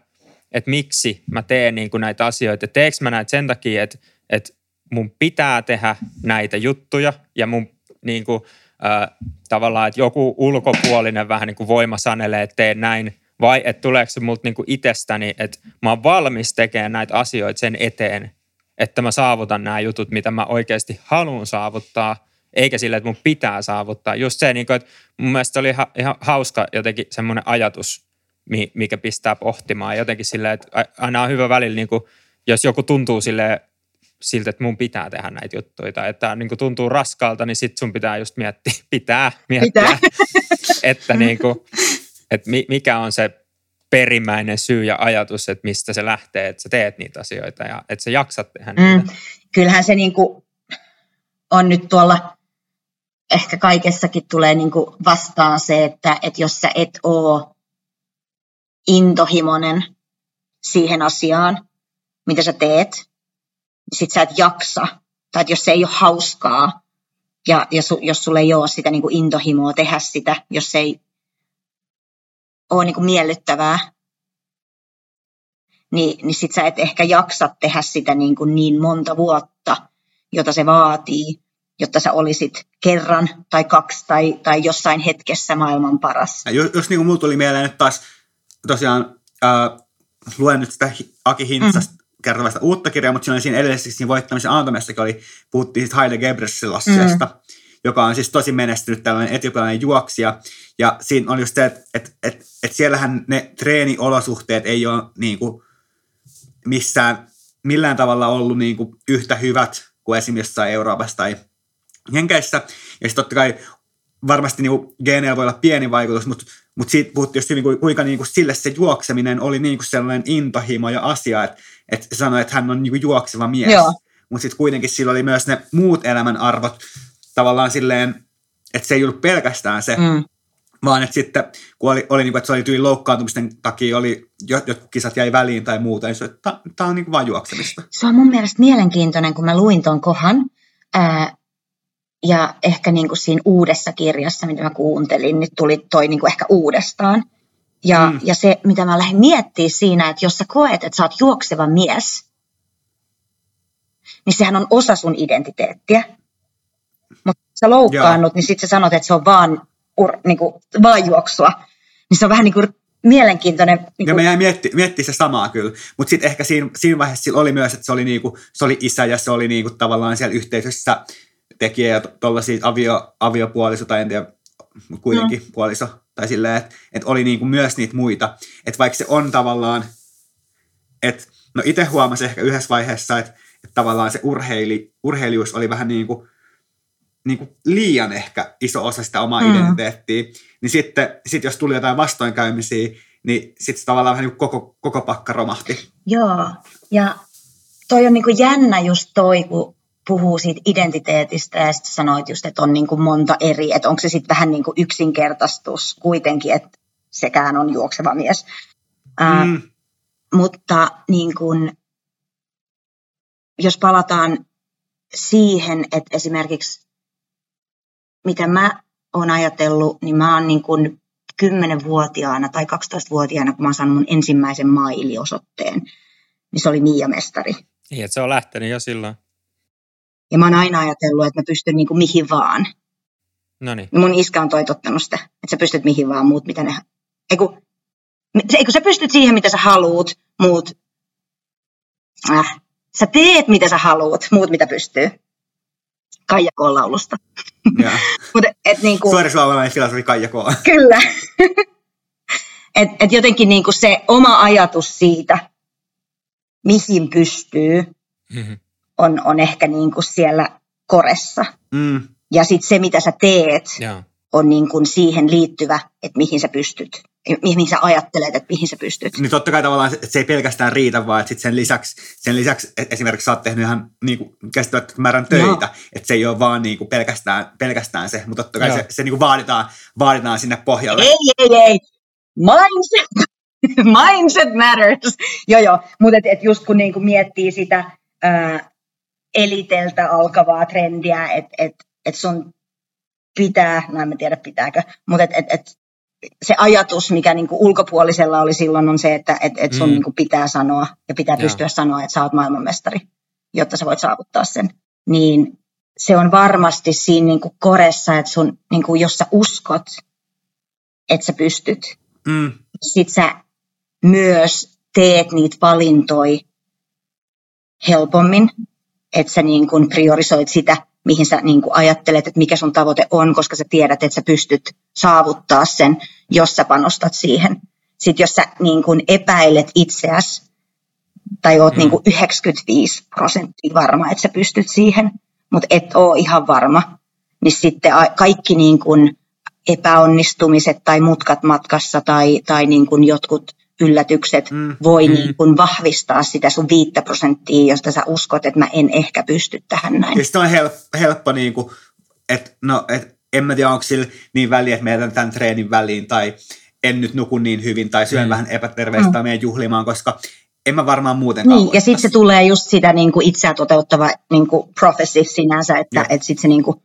että miksi mä teen niin kuin näitä asioita. Teekö mä näitä sen takia, että, että mun pitää tehdä näitä juttuja ja mun niin kuin, äh, tavallaan, että joku ulkopuolinen vähän niin kuin voima sanelee, että teen näin, vai että tuleeko se multa niin kuin itsestäni, että mä oon valmis tekemään näitä asioita sen eteen, että mä saavutan nämä jutut, mitä mä oikeasti haluan saavuttaa, eikä sille, että mun pitää saavuttaa. Just se, niin kuin, että mun mielestä oli ihan hauska jotenkin semmoinen ajatus, mikä pistää pohtimaan jotenkin silleen, että aina on hyvä välillä, niin kuin, jos joku tuntuu sille siltä, että mun pitää tehdä näitä juttuja. Tai että niin kuin tuntuu raskaalta, niin sit sun pitää just miettiä, [laughs] pitää miettiä, pitää. [laughs] että, niin kuin, että mikä on se perimmäinen syy ja ajatus, että mistä se lähtee, että sä teet niitä asioita ja että sä jaksat tehdä niitä. Mm. Kyllähän se niin kuin on nyt tuolla, ehkä kaikessakin tulee niin kuin vastaan se, että, että jos sä et ole intohimoinen siihen asiaan, mitä sä teet, niin sit sä et jaksa. Tai että jos se ei ole hauskaa ja, ja su, jos sulle ei ole sitä niin kuin intohimoa tehdä sitä, jos se ei ole niin kuin miellyttävää, niin, niin sit sä et ehkä jaksa tehdä sitä niin, kuin niin monta vuotta, jota se vaatii, jotta sä olisit kerran tai kaksi tai, tai jossain hetkessä maailman paras. Ja jos, jos niin kuin mulla tuli mieleen, että taas tosiaan äh, luen nyt sitä Aki Hintsasta, mm kertovasta uutta kirjaa, mutta siinä oli siinä edellisessä siinä voittamisen anatomiassakin oli, puhuttiin sitten Haile Gebrsellassiasta, mm. joka on siis tosi menestynyt tällainen etiopialainen juoksija. Ja siinä on just se, että et, et, et siellähän ne treeniolosuhteet ei ole niin kuin missään millään tavalla ollut niin kuin yhtä hyvät kuin esimerkiksi jossain Euroopassa tai Jenkeissä. Ja sitten totta kai varmasti niin geeneillä voi olla pieni vaikutus, mutta, mutta siitä puhuttiin just hyvin, kuinka niin kuin sille se juokseminen oli niin kuin sellainen intohimo ja asia, että, että sanoi, että hän on niin kuin juokseva mies. Mutta sitten kuitenkin sillä oli myös ne muut elämän arvot tavallaan silleen, että se ei ollut pelkästään se, mm. vaan että sitten kun oli, oli niin kuin, että se oli tyyli loukkaantumisten takia, oli, jotkut kisat jäi väliin tai muuta, niin se että tämä on niin kuin vain juoksemista. Se on mun mielestä mielenkiintoinen, kun mä luin tuon kohan, ää, ja ehkä niin kuin siinä uudessa kirjassa, mitä mä kuuntelin, niin tuli toi niin kuin ehkä uudestaan. Ja, mm. ja se, mitä mä lähdin miettimään siinä, että jos sä koet, että sä oot juokseva mies, niin sehän on osa sun identiteettiä. Mutta sä loukkaannut, Joo. niin sitten sä sanot, että se on vaan, ur, niin kuin, vaan juoksua. Niin se on vähän niin kuin mielenkiintoinen. Niin kuin... Ja me jäi mietti, miettiä se samaa kyllä, mutta sitten ehkä siinä, siinä vaiheessa oli myös, että se oli, niinku, se oli isä ja se oli niinku tavallaan siellä yhteisössä tekijä ja tuollaisia avio, aviopuoliso tai en tiedä, kuitenkin no. puoliso. Tai silleen, että et oli niinku myös niitä muita. Että vaikka se on tavallaan, että no itse huomasin ehkä yhdessä vaiheessa, että et tavallaan se urheili, urheilijuus oli vähän niin kuin, niin kuin liian ehkä iso osa sitä omaa mm. identiteettiä. Niin sitten sit jos tuli jotain vastoinkäymisiä, niin sitten tavallaan vähän niin koko, koko pakka romahti. Joo, ja toi on niin kuin jännä just toi, kun puhuu siitä identiteetistä ja sitten sanoit just, että on niin kuin monta eri, että onko se sitten vähän niin kuin yksinkertaistus kuitenkin, että sekään on juokseva mies. Mm. Ää, mutta niin kuin, jos palataan siihen, että esimerkiksi mitä mä oon ajatellut, niin mä oon niin kuin 10-vuotiaana tai 12-vuotiaana, kun mä oon saanut mun ensimmäisen mailiosoitteen, niin se oli Mia Mestari. Niin, että se on lähtenyt jo silloin. Ja mä oon aina ajatellut, että mä pystyn niin kuin mihin vaan. Noniin. Mun iskä on toitottanut sitä, että sä pystyt mihin vaan, muut mitä ne... Eiku, eiku sä pystyt siihen, mitä sä haluut, muut... Äh, sä teet, mitä sä haluut, muut mitä pystyy. Kaija Koon laulusta. [laughs] Mut, et, niinku, Suori suomalainen filosofi Kaija Koon. Kyllä. [laughs] et, et jotenkin niinku se oma ajatus siitä, mihin pystyy, mm-hmm on, on ehkä niin kuin siellä koressa. Mm. Ja sitten se, mitä sä teet, yeah. on niin kuin siihen liittyvä, että mihin sä pystyt. Mihin sä ajattelet, että mihin sä pystyt. Niin totta kai tavallaan että se ei pelkästään riitä, vaan että sit sen, lisäksi, sen lisäksi esimerkiksi sä oot tehnyt ihan niin kuin kestävät määrän töitä. No. Että se ei ole vaan niin kuin pelkästään, pelkästään se, mutta totta kai no. se, se niin kuin vaaditaan, vaaditaan sinne pohjalle. Ei, ei, ei. Mindset, [laughs] mindset matters. joo, joo. Mutta et, et just kun niinku miettii sitä, ää, eliteltä alkavaa trendiä, että et, et sun pitää, no en tiedä pitääkö, mutta et, et, et se ajatus, mikä niinku ulkopuolisella oli silloin, on se, että et, et sun mm. niinku pitää sanoa ja pitää Joo. pystyä sanoa, että sä oot maailmanmestari, jotta sä voit saavuttaa sen. Niin se on varmasti siinä niinku koressa, että sun, niinku, jos sä uskot, että sä pystyt, mm. sit sä myös teet niitä valintoja helpommin että sä niin kuin priorisoit sitä, mihin sä niin kuin ajattelet, että mikä sun tavoite on, koska sä tiedät, että sä pystyt saavuttaa sen, jos sä panostat siihen. Sitten jos sä niin kuin epäilet itseäsi, tai oot mm. niin kuin 95 prosenttia varma, että sä pystyt siihen, mutta et ole ihan varma, niin sitten kaikki niin kuin epäonnistumiset tai mutkat matkassa tai, tai niin kuin jotkut yllätykset mm. voi mm. Niin kuin vahvistaa sitä sun viittä prosenttia, josta sä uskot, että mä en ehkä pysty tähän näin. Ja sitten on helppo, helppo niin kuin, että no, et, en mä tiedä, onko sillä niin väliä, että meidän tämän treenin väliin, tai en nyt nuku niin hyvin, tai syön mm. vähän epäterveistä, mm. tai meidän juhlimaan, koska en mä varmaan muuten Niin, ja sitten se tulee just sitä niin kuin itseä toteuttava niin kuin prophecy sinänsä, että et sitten se niin kuin,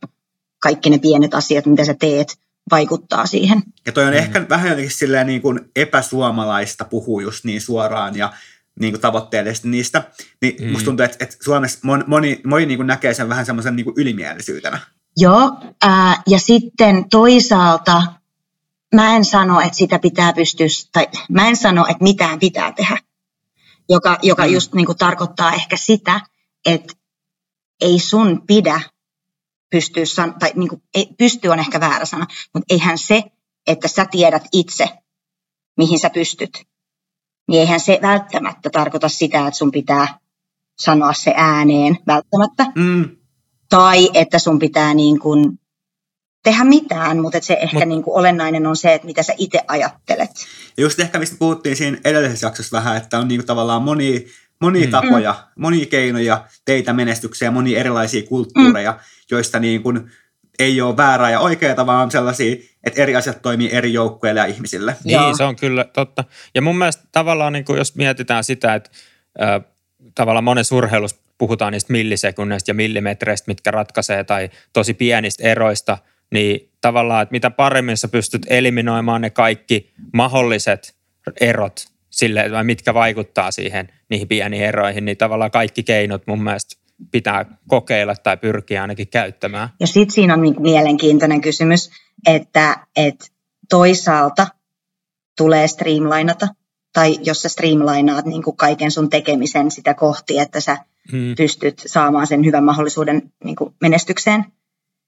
kaikki ne pienet asiat, mitä sä teet, vaikuttaa siihen. Ja toi on mm. ehkä vähän jotenkin silleen niin kuin epäsuomalaista puhua just niin suoraan ja niin kuin tavoitteellisesti niistä. Niin mm. musta tuntuu, että, että Suomessa moni, moni, moni niin kuin näkee sen vähän semmoisen niin ylimielisyytenä. Joo, ää, ja sitten toisaalta mä en sano, että sitä pitää pystyä, tai mä en sano, että mitään pitää tehdä. joka, joka mm. just niin kuin tarkoittaa ehkä sitä, että ei sun pidä pystyä, san- tai niin kuin, ei, pysty on ehkä väärä sana, mutta eihän se, että sä tiedät itse, mihin sä pystyt, niin eihän se välttämättä tarkoita sitä, että sun pitää sanoa se ääneen välttämättä. Mm. Tai että sun pitää niin kuin tehdä mitään, mutta se ehkä Mut, niin kuin olennainen on se, että mitä sä itse ajattelet. Ja just ehkä mistä puhuttiin siinä edellisessä jaksossa vähän, että on niin kuin tavallaan moni, moni mm. tapoja, monia keinoja teitä menestykseen, monia erilaisia kulttuureja, mm. joista niin kuin ei ole väärää ja oikeaa, vaan sellaisia, että eri asiat toimii eri joukkueille ja ihmisille. Niin, Joo. se on kyllä totta. Ja mun mielestä tavallaan, niin kuin jos mietitään sitä, että äh, tavallaan monessa urheilussa puhutaan niistä millisekunneista ja millimetreistä, mitkä ratkaisee, tai tosi pienistä eroista, niin tavallaan, että mitä paremmin sä pystyt eliminoimaan ne kaikki mahdolliset erot sille, mitkä vaikuttaa siihen niihin pieniin eroihin, niin tavallaan kaikki keinot mun mielestä pitää kokeilla tai pyrkiä ainakin käyttämään. Ja sitten siinä on niin mielenkiintoinen kysymys, että, että toisaalta tulee streamlainata, tai jos sä streamlainaat niin kuin kaiken sun tekemisen sitä kohti, että sä hmm. pystyt saamaan sen hyvän mahdollisuuden niin kuin menestykseen,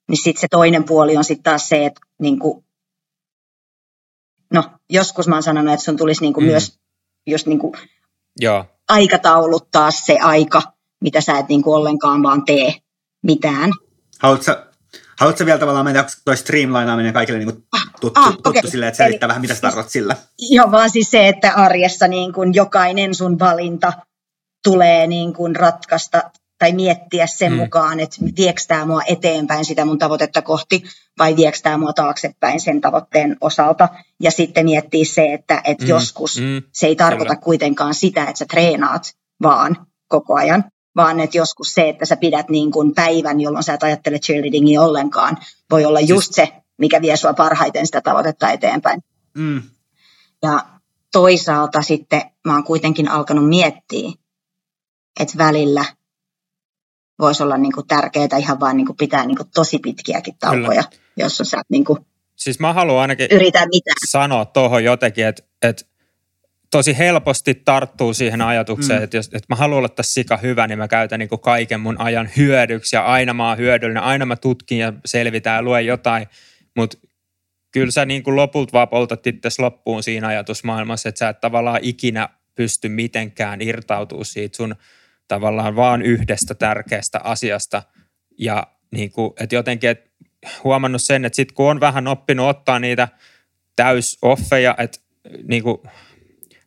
niin sitten se toinen puoli on sitten taas se, että niin kuin, no joskus mä oon sanonut, että sun tulisi niin kuin hmm. myös just niin kuin Joo. aikatauluttaa se aika, mitä sä et niin kuin ollenkaan vaan tee mitään. Haluatko, haluatko vielä tavallaan mennä toi streamlinaaminen kaikille niin kuin ah, tuttu, ah, tuttu okay. silleen, että selittää Eli, vähän, mitä sä tarkoitat sillä? Joo, vaan siis se, että arjessa niin kuin jokainen sun valinta tulee niin kuin ratkaista tai miettiä sen mm. mukaan, että viekö tämä mua eteenpäin sitä mun tavoitetta kohti vai viekö tämä mua taaksepäin sen tavoitteen osalta. Ja sitten miettiä se, että, että mm. joskus mm. se ei tarkoita Kyllä. kuitenkaan sitä, että sä treenaat vaan koko ajan, vaan että joskus se, että sä pidät niin kuin päivän, jolloin sä et ajattele cheerleadingia ollenkaan, voi olla just siis... se, mikä vie sua parhaiten sitä tavoitetta eteenpäin. Mm. Ja toisaalta sitten mä oon kuitenkin alkanut miettiä, että välillä voisi olla niin kuin tärkeää ihan vaan niin kuin pitää niin kuin tosi pitkiäkin taukoja, Kyllä. jos sä niin kuin Siis mä haluan ainakin yritä mitään. sanoa tuohon jotenkin, että, että tosi helposti tarttuu siihen ajatukseen, mm. että, jos, että mä haluan olla tässä sika hyvä, niin mä käytän niin kuin kaiken mun ajan hyödyksi ja aina mä oon hyödyllinen, aina mä tutkin ja selvitään ja luen jotain, mutta kyllä sä niin kuin lopulta vaan poltat itse loppuun siinä ajatusmaailmassa, että sä et tavallaan ikinä pysty mitenkään irtautumaan siitä sun tavallaan vaan yhdestä tärkeästä asiasta ja niin kuin, että jotenkin että huomannut sen, että sitten kun on vähän oppinut ottaa niitä täysoffeja, että niin kuin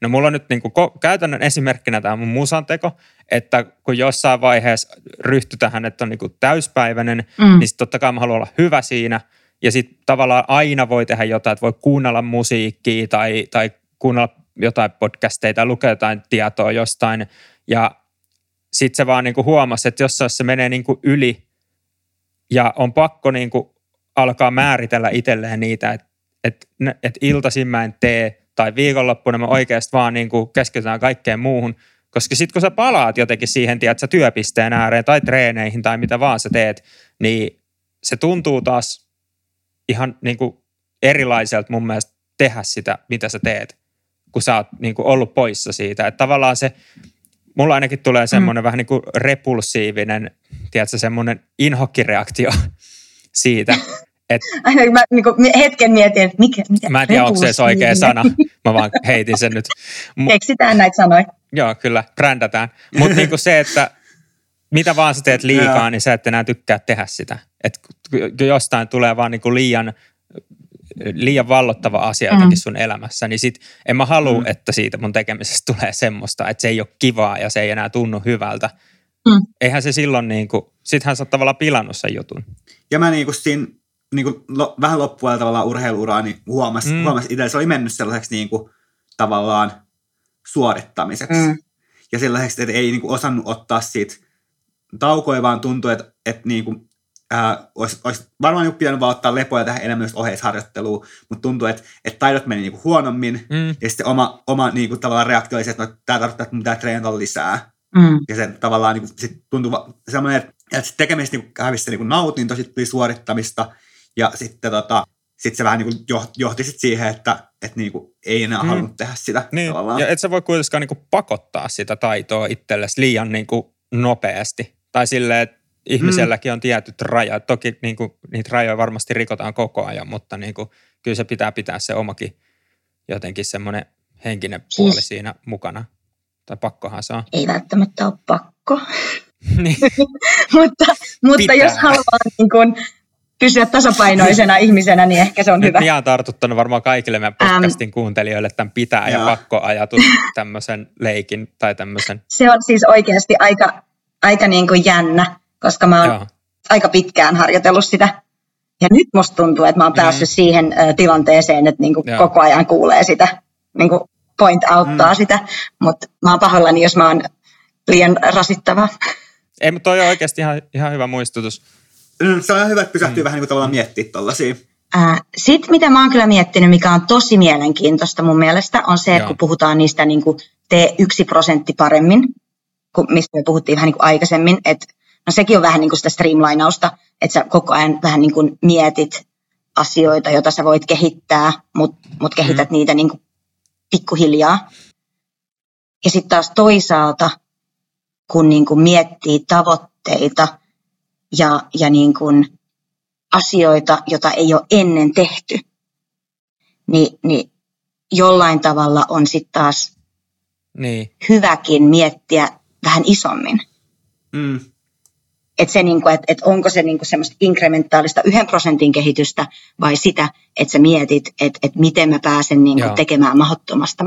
No mulla on nyt niin kuin käytännön esimerkkinä tämä mun musanteko, että kun jossain vaiheessa ryhtyi tähän, että on niin kuin täyspäiväinen, mm. niin sitten totta kai mä haluan olla hyvä siinä. Ja sitten tavallaan aina voi tehdä jotain, että voi kuunnella musiikkia tai, tai kuunnella jotain podcasteita tai lukea jotain tietoa jostain. Ja sitten se vaan niin huomasi, että jossain se menee niin yli ja on pakko niin alkaa määritellä itselleen niitä, että, että, että iltaisin mä en tee tai viikonloppuna me oikeasti vaan niin keskitytään kaikkeen muuhun. Koska sitten kun sä palaat jotenkin siihen, tiedät, työpisteen ääreen tai treeneihin tai mitä vaan sä teet, niin se tuntuu taas ihan niin erilaiselta mun mielestä tehdä sitä, mitä sä teet, kun sä oot niin ollut poissa siitä. Että tavallaan se, mulla ainakin tulee semmoinen mm. vähän niin kuin repulsiivinen, tiedätkö, semmoinen inhokkireaktio siitä, [laughs] et, Aina mä niin hetken mietin, että mikä, mikä Mä en tiedä, onko se oikea sana. Mä vaan heitin sen nyt. Keksitään näitä sanoja. Joo, kyllä, brändätään. Mutta [laughs] niin se, että mitä vaan sä teet liikaa, niin sä et enää tykkää tehdä sitä. Et jostain tulee vaan niin liian, liian vallottava asia mm. jotenkin sun elämässä, niin sit en mä halua, mm. että siitä mun tekemisestä tulee semmoista, että se ei ole kivaa ja se ei enää tunnu hyvältä. Mm. Eihän se silloin niin kuin, sittenhän sä oot tavallaan pilannut sen jutun. Ja mä niin kuin siinä niin kuin, lo, vähän loppuajalla tavallaan urheiluuraa, niin huomasi, mm. huomasi itse, se oli mennyt sellaiseksi niin kuin, tavallaan suorittamiseksi. Mm. Ja sellaiseksi, että ei niin kuin, osannut ottaa siitä taukoja, vaan tuntui, että, että niin kuin, ää, olisi, olisi varmaan niin pitänyt vaan ottaa lepoja tähän enemmän myös oheisharjoitteluun, mutta tuntui, että, että taidot meni niin kuin, huonommin, mm. ja sitten oma, oma niin kuin, tavallaan reaktio oli se, että no, tämä tarkoittaa, että pitää treenata lisää. Mm. Ja se tavallaan niin kuin, sit tuntui semmoinen, että, että tekemistä niin hävisi niin nautinto, sitten tuli suorittamista, ja sitten tota, sit se vähän niin kuin johti sit siihen, että että niin kuin ei enää mm. halunnut tehdä sitä niin. tavallaan. Ja et sä voi kuitenkaan niin kuin pakottaa sitä taitoa itsellesi liian niin kuin nopeasti. Tai silleen, että ihmiselläkin on tietyt rajat. Toki niin kuin, niitä rajoja varmasti rikotaan koko ajan, mutta niin kuin, kyllä se pitää pitää se omakin jotenkin semmoinen henkinen siis, puoli siinä mukana. Tai pakkohan saa. Ei välttämättä ole pakko. [laughs] niin. [laughs] mutta mutta jos haluaa niin kun, pysyä tasapainoisena [laughs] ihmisenä, niin ehkä se on Nyt hyvä. Nyt on tartuttanut varmaan kaikille meidän podcastin um, kuuntelijoille tämän pitää ja pakkoajatus tämmöisen leikin tai tämmöisen. Se on siis oikeasti aika, aika niin kuin jännä, koska mä oon Joo. aika pitkään harjoitellut sitä. Ja nyt musta tuntuu, että mä oon mm. päässyt mm. siihen tilanteeseen, että niin kuin koko ajan kuulee sitä, niin kuin point auttaa mm. sitä. Mutta mä oon pahoillani, jos mä oon liian rasittava. Ei, mutta toi on oikeasti ihan, ihan hyvä muistutus. Mm, se on hyvä, että pysähtyy mm. vähän niin kuin tavallaan miettiä tollaisia. Sitten mitä mä oon kyllä miettinyt, mikä on tosi mielenkiintoista mun mielestä, on se, että kun puhutaan niistä niin kuin tee yksi prosentti paremmin, mistä me puhuttiin vähän niin kuin aikaisemmin, että no sekin on vähän niin kuin sitä streamlainausta, että sä koko ajan vähän niin kuin mietit asioita, joita sä voit kehittää, mutta mut kehität mm. niitä niin kuin pikkuhiljaa. Ja sitten taas toisaalta, kun niin kuin miettii tavoitteita – ja, ja niin kuin asioita, joita ei ole ennen tehty, niin, niin jollain tavalla on sitten taas niin. hyväkin miettiä vähän isommin. Mm. Että se, niinku, et, et onko se niinku semmoista inkrementaalista yhden prosentin kehitystä vai sitä, että sä mietit, että et miten mä pääsen niinku tekemään mahdottomasta,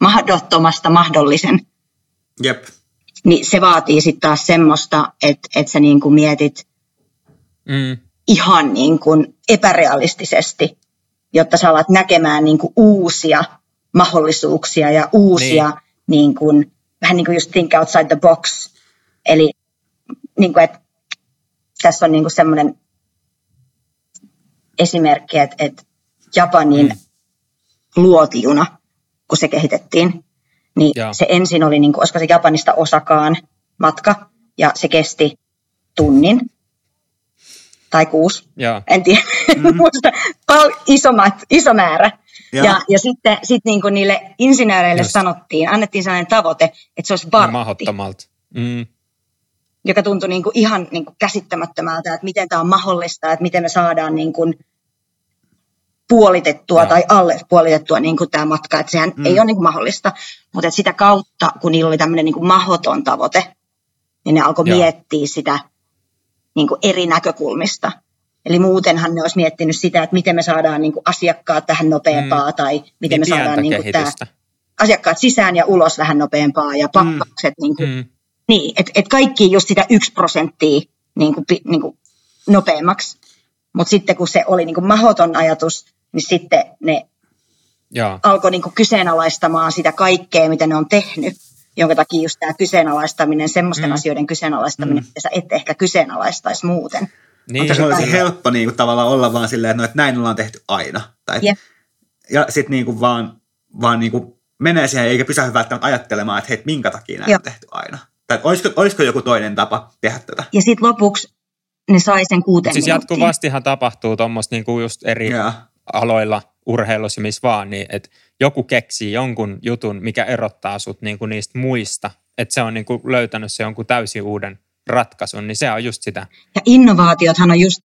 mahdottomasta mahdollisen. Jep niin se vaatii sitten taas semmoista, että, että sä niin kuin mietit mm. ihan niin kuin epärealistisesti, jotta sä alat näkemään niin kuin uusia mahdollisuuksia ja uusia, niin. Niin kuin, vähän niin kuin just think outside the box. Eli niin kuin, että tässä on niin kuin semmoinen esimerkki, että, että Japanin mm. luotijuna, kun se kehitettiin, niin ja. se ensin oli, niin kuin, olisiko se Japanista Osakaan matka, ja se kesti tunnin tai kuusi, ja. en tiedä, [laughs] mm. muista, pal- iso, mat, iso määrä. Ja, ja, ja sitten sit niin kuin niille insinööreille Just. sanottiin, annettiin sellainen tavoite, että se olisi vartti. Mm. Joka tuntui niin kuin ihan niin kuin käsittämättömältä, että miten tämä on mahdollista, että miten me saadaan niin kuin puolitettua ja. tai alle puolitettua niin kuin tämä matka, että sehän mm. ei ole niin kuin mahdollista, mutta että sitä kautta, kun niillä oli tämmöinen niin kuin mahdoton tavoite, niin ne alkoi ja. miettiä sitä niin kuin eri näkökulmista. Eli muutenhan ne olisi miettinyt sitä, että miten me saadaan niin kuin asiakkaat tähän nopeampaa mm. tai miten niin me saadaan niin kuin tämä asiakkaat sisään ja ulos vähän nopeampaa ja pakkaukset. Mm. Niin, kuin, mm. Niin että et kaikki just sitä yksi prosenttia niin kuin, niin kuin nopeammaksi. Mutta sitten kun se oli niin kuin mahdoton ajatus, niin sitten ne Jaa. alkoi niin kuin kyseenalaistamaan sitä kaikkea, mitä ne on tehnyt, jonka takia just tämä kyseenalaistaminen, semmoisten mm. asioiden kyseenalaistaminen, mm. että sä et ehkä kyseenalaistaisi muuten. Niin. Se olisi helppo niin kuin, tavallaan olla vaan silleen, että, no, että näin ollaan tehty aina. Tai, yep. Ja sitten niin kuin, vaan, vaan niin kuin, menee siihen eikä pysähdy välttämättä ajattelemaan, että hei, minkä takia näin on tehty aina. Tai olisiko, olisiko joku toinen tapa tehdä tätä? Ja sitten lopuksi ne sai sen kuuteen Siis jatkuvastihan tapahtuu tuommoista niinku just eri yeah. aloilla, urheilussa missä vaan, niin että joku keksii jonkun jutun, mikä erottaa sut niinku niistä muista. Että se on niinku löytänyt se jonkun täysin uuden ratkaisun, niin se on just sitä. Ja innovaatiothan on just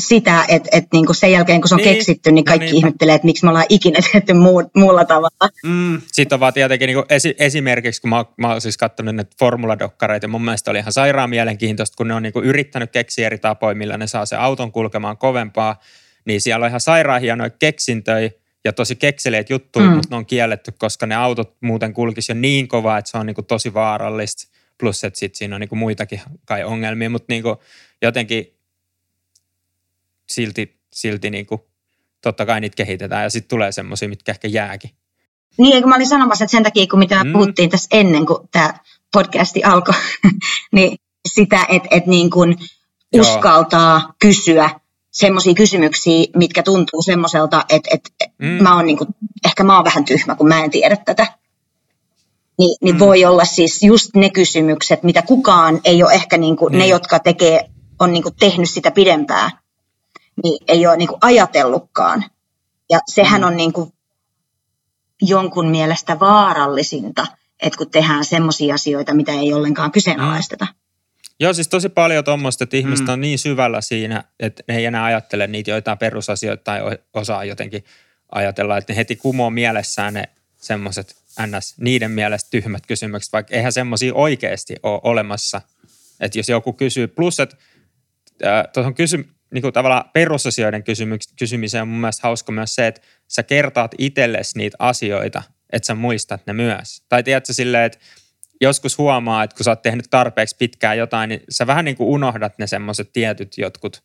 sitä, että, että niin kuin sen jälkeen kun se on niin, keksitty, niin kaikki no ihmettelee, että miksi me ollaan ikinä tehty muu, muulla tavalla. Mm. Sitten on vaan tietenkin niin esi- esimerkiksi, kun mä, mä oon siis katsonut näitä formuladokkareita, mun mielestä oli ihan sairaan mielenkiintoista, kun ne on niin kuin yrittänyt keksiä eri tapoja, millä ne saa se auton kulkemaan kovempaa, niin siellä on ihan sairaan hienoja keksintöjä, ja tosi kekseleet juttuja, mm. mutta ne on kielletty, koska ne autot muuten kulkisi jo niin kovaa, että se on niin kuin tosi vaarallista. Plus, että sitten siinä on niin kuin muitakin kai ongelmia, mutta niin kuin jotenkin silti, silti niin kuin, totta kai niitä kehitetään ja sitten tulee semmoisia, mitkä ehkä jääkin. Niin, eikö mä olin sanomassa, että sen takia, kun mitä mm. puhuttiin tässä ennen kuin tämä podcasti alkoi, [laughs] niin sitä, että, että niin kuin uskaltaa kysyä semmoisia kysymyksiä, mitkä tuntuu semmoiselta, että, että mm. mä oon niin kuin, ehkä mä oon vähän tyhmä, kun mä en tiedä tätä. Ni, niin mm. voi olla siis just ne kysymykset, mitä kukaan ei ole ehkä niin kuin, niin. ne, jotka tekee, on niin kuin tehnyt sitä pidempään, niin ei ole niin kuin ajatellutkaan. Ja sehän mm. on niin kuin jonkun mielestä vaarallisinta, että kun tehdään semmoisia asioita, mitä ei ollenkaan kyseenalaisteta. Mm. Joo, siis tosi paljon tuommoista, että ihmiset mm. on niin syvällä siinä, että ne ei enää ajattele niitä joitain perusasioita tai osaa jotenkin ajatella, että ne heti kumoo mielessään ne semmoiset ns. niiden mielestä tyhmät kysymykset, vaikka eihän semmoisia oikeasti ole olemassa. Että jos joku kysyy, plus että äh, tuohon kysy, niin kuin tavallaan perusasioiden kysymyks, kysymiseen on mun mielestä hauska myös se, että sä kertaat itsellesi niitä asioita, että sä muistat ne myös. Tai tiedätkö silleen, että joskus huomaa, että kun sä oot tehnyt tarpeeksi pitkään jotain, niin sä vähän niin kuin unohdat ne semmoiset tietyt jotkut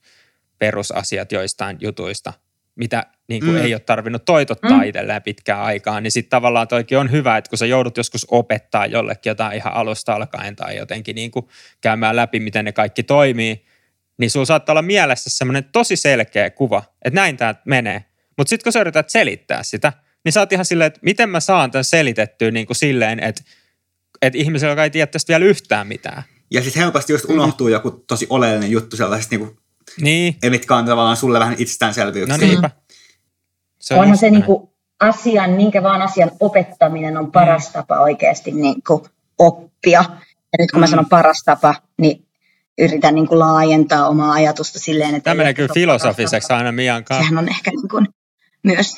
perusasiat joistain jutuista, mitä niin kuin mm. ei ole tarvinnut toitottaa mm. itselleen pitkään aikaa, niin sitten tavallaan toikin on hyvä, että kun sä joudut joskus opettaa jollekin jotain ihan alusta alkaen tai jotenkin niin kuin käymään läpi, miten ne kaikki toimii, niin sulla saattaa olla mielessä semmoinen tosi selkeä kuva, että näin tämä menee. Mutta sitten kun sä yrität selittää sitä, niin sä oot ihan silleen, että miten mä saan tämän selitettyä niin kuin silleen, että, että ihmisellä, joka ei tiedä tästä vielä yhtään mitään. Ja sitten helposti just unohtuu mm. joku tosi oleellinen juttu sellaisesta, niin kuin, niin. mitkä on tavallaan sulle vähän itsestäänselvyyksiä. No niinpä. Se on Onhan se niin kuin asian, minkä vaan asian opettaminen on paras mm. tapa oikeasti niin kuin oppia. Ja nyt kun mm. mä sanon paras tapa, niin yritän niin kuin laajentaa omaa ajatusta silleen, että... Tämä menee kyllä filosofiseksi aina Mian kanssa. Sehän on ehkä niin kuin myös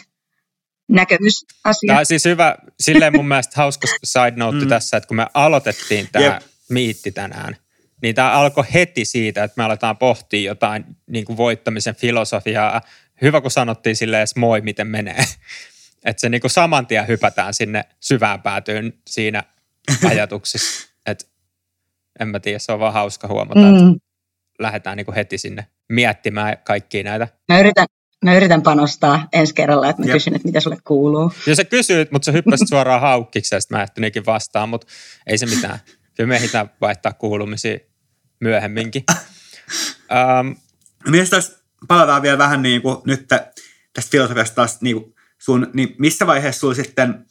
näkemysasia. Tämä on siis hyvä, silleen mun mielestä hauska side note mm. tässä, että kun me aloitettiin tämä yep. miitti tänään, niin tämä alkoi heti siitä, että me aletaan pohtia jotain niin kuin voittamisen filosofiaa. Hyvä, kun sanottiin silleen edes moi, miten menee. [laughs] Että se niin kuin saman tien hypätään sinne syvään päätyyn siinä ajatuksissa. Että en mä tiedä, se on vaan hauska huomata, mm. että lähdetään niin kuin heti sinne miettimään kaikkia näitä. Mä yritän, mä yritän panostaa ensi kerralla, että mä Jep. kysyn, että mitä sulle kuuluu. Ja sä kysyit, mutta sä hyppäsit [laughs] suoraan haukkiksi ja mä ehtinekin vastaan, mutta ei se mitään. Kyllä me ehditään vaihtaa kuulumisia myöhemminkin. um, [laughs] Mielestäni palataan vielä vähän niin kuin nyt tästä filosofiasta taas niin kuin sun, niin missä vaiheessa sulla sitten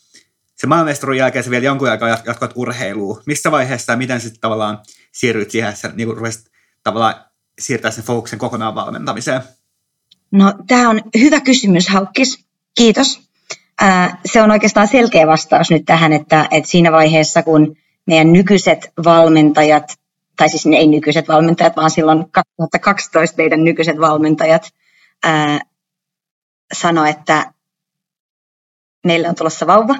se maailmanmestaruuden jälkeen se vielä jonkun aikaa jatkoit urheiluun. Missä vaiheessa ja miten sitten tavallaan siirryit siihen, että niin rupesit tavallaan siirtää sen fokuksen kokonaan valmentamiseen? No tämä on hyvä kysymys, Haukkis. Kiitos. Ää, se on oikeastaan selkeä vastaus nyt tähän, että, että siinä vaiheessa, kun meidän nykyiset valmentajat, tai siis ne ei nykyiset valmentajat, vaan silloin 2012 meidän nykyiset valmentajat ää, sanoi, että meille on tulossa vauva,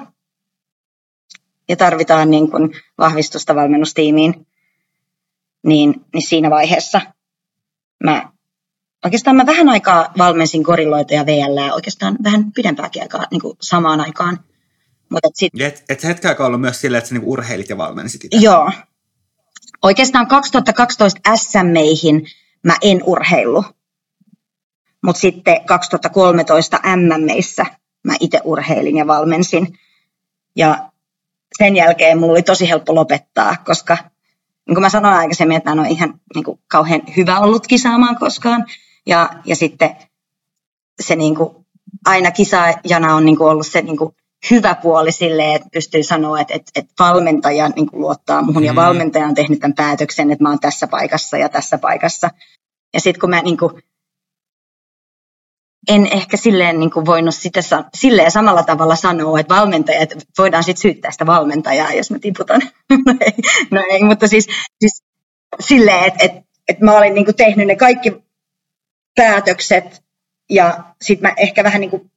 ja tarvitaan niin kuin vahvistusta valmennustiimiin, niin, niin siinä vaiheessa mä oikeastaan mä vähän aikaa valmensin korilloita ja VL, oikeastaan vähän pidempääkin aikaa niin kuin samaan aikaan. Mutta et sit... et, et hetken aikaa ollut myös silleen, että sä niin urheilit ja valmensit itse. Joo. Oikeastaan 2012 SMEihin mä en urheillut. Mutta sitten 2013 MMEissä mä itse urheilin ja valmensin. Ja sen jälkeen mulla oli tosi helppo lopettaa, koska niin kuin mä sanoin aikaisemmin, että mä en ole ihan niin kuin, kauhean hyvä ollut kisaamaan koskaan. Ja, ja sitten se niin kuin, aina kisaajana on niin kuin, ollut se niin kuin, hyvä puoli sille, että pystyy sanoa, että, että, että valmentaja niin kuin, luottaa muhun mm. ja valmentaja on tehnyt tämän päätöksen, että mä oon tässä paikassa ja tässä paikassa. Ja sitten kun mä niin kuin, en ehkä silleen niin kuin voinut sitä silleen samalla tavalla sanoa, että valmentajat, voidaan sitten syyttää sitä valmentajaa, jos mä tiputan. [laughs] no, ei, no ei, mutta siis, siis silleen, että et, et mä olin niin kuin tehnyt ne kaikki päätökset ja sitten mä ehkä vähän niin kuin,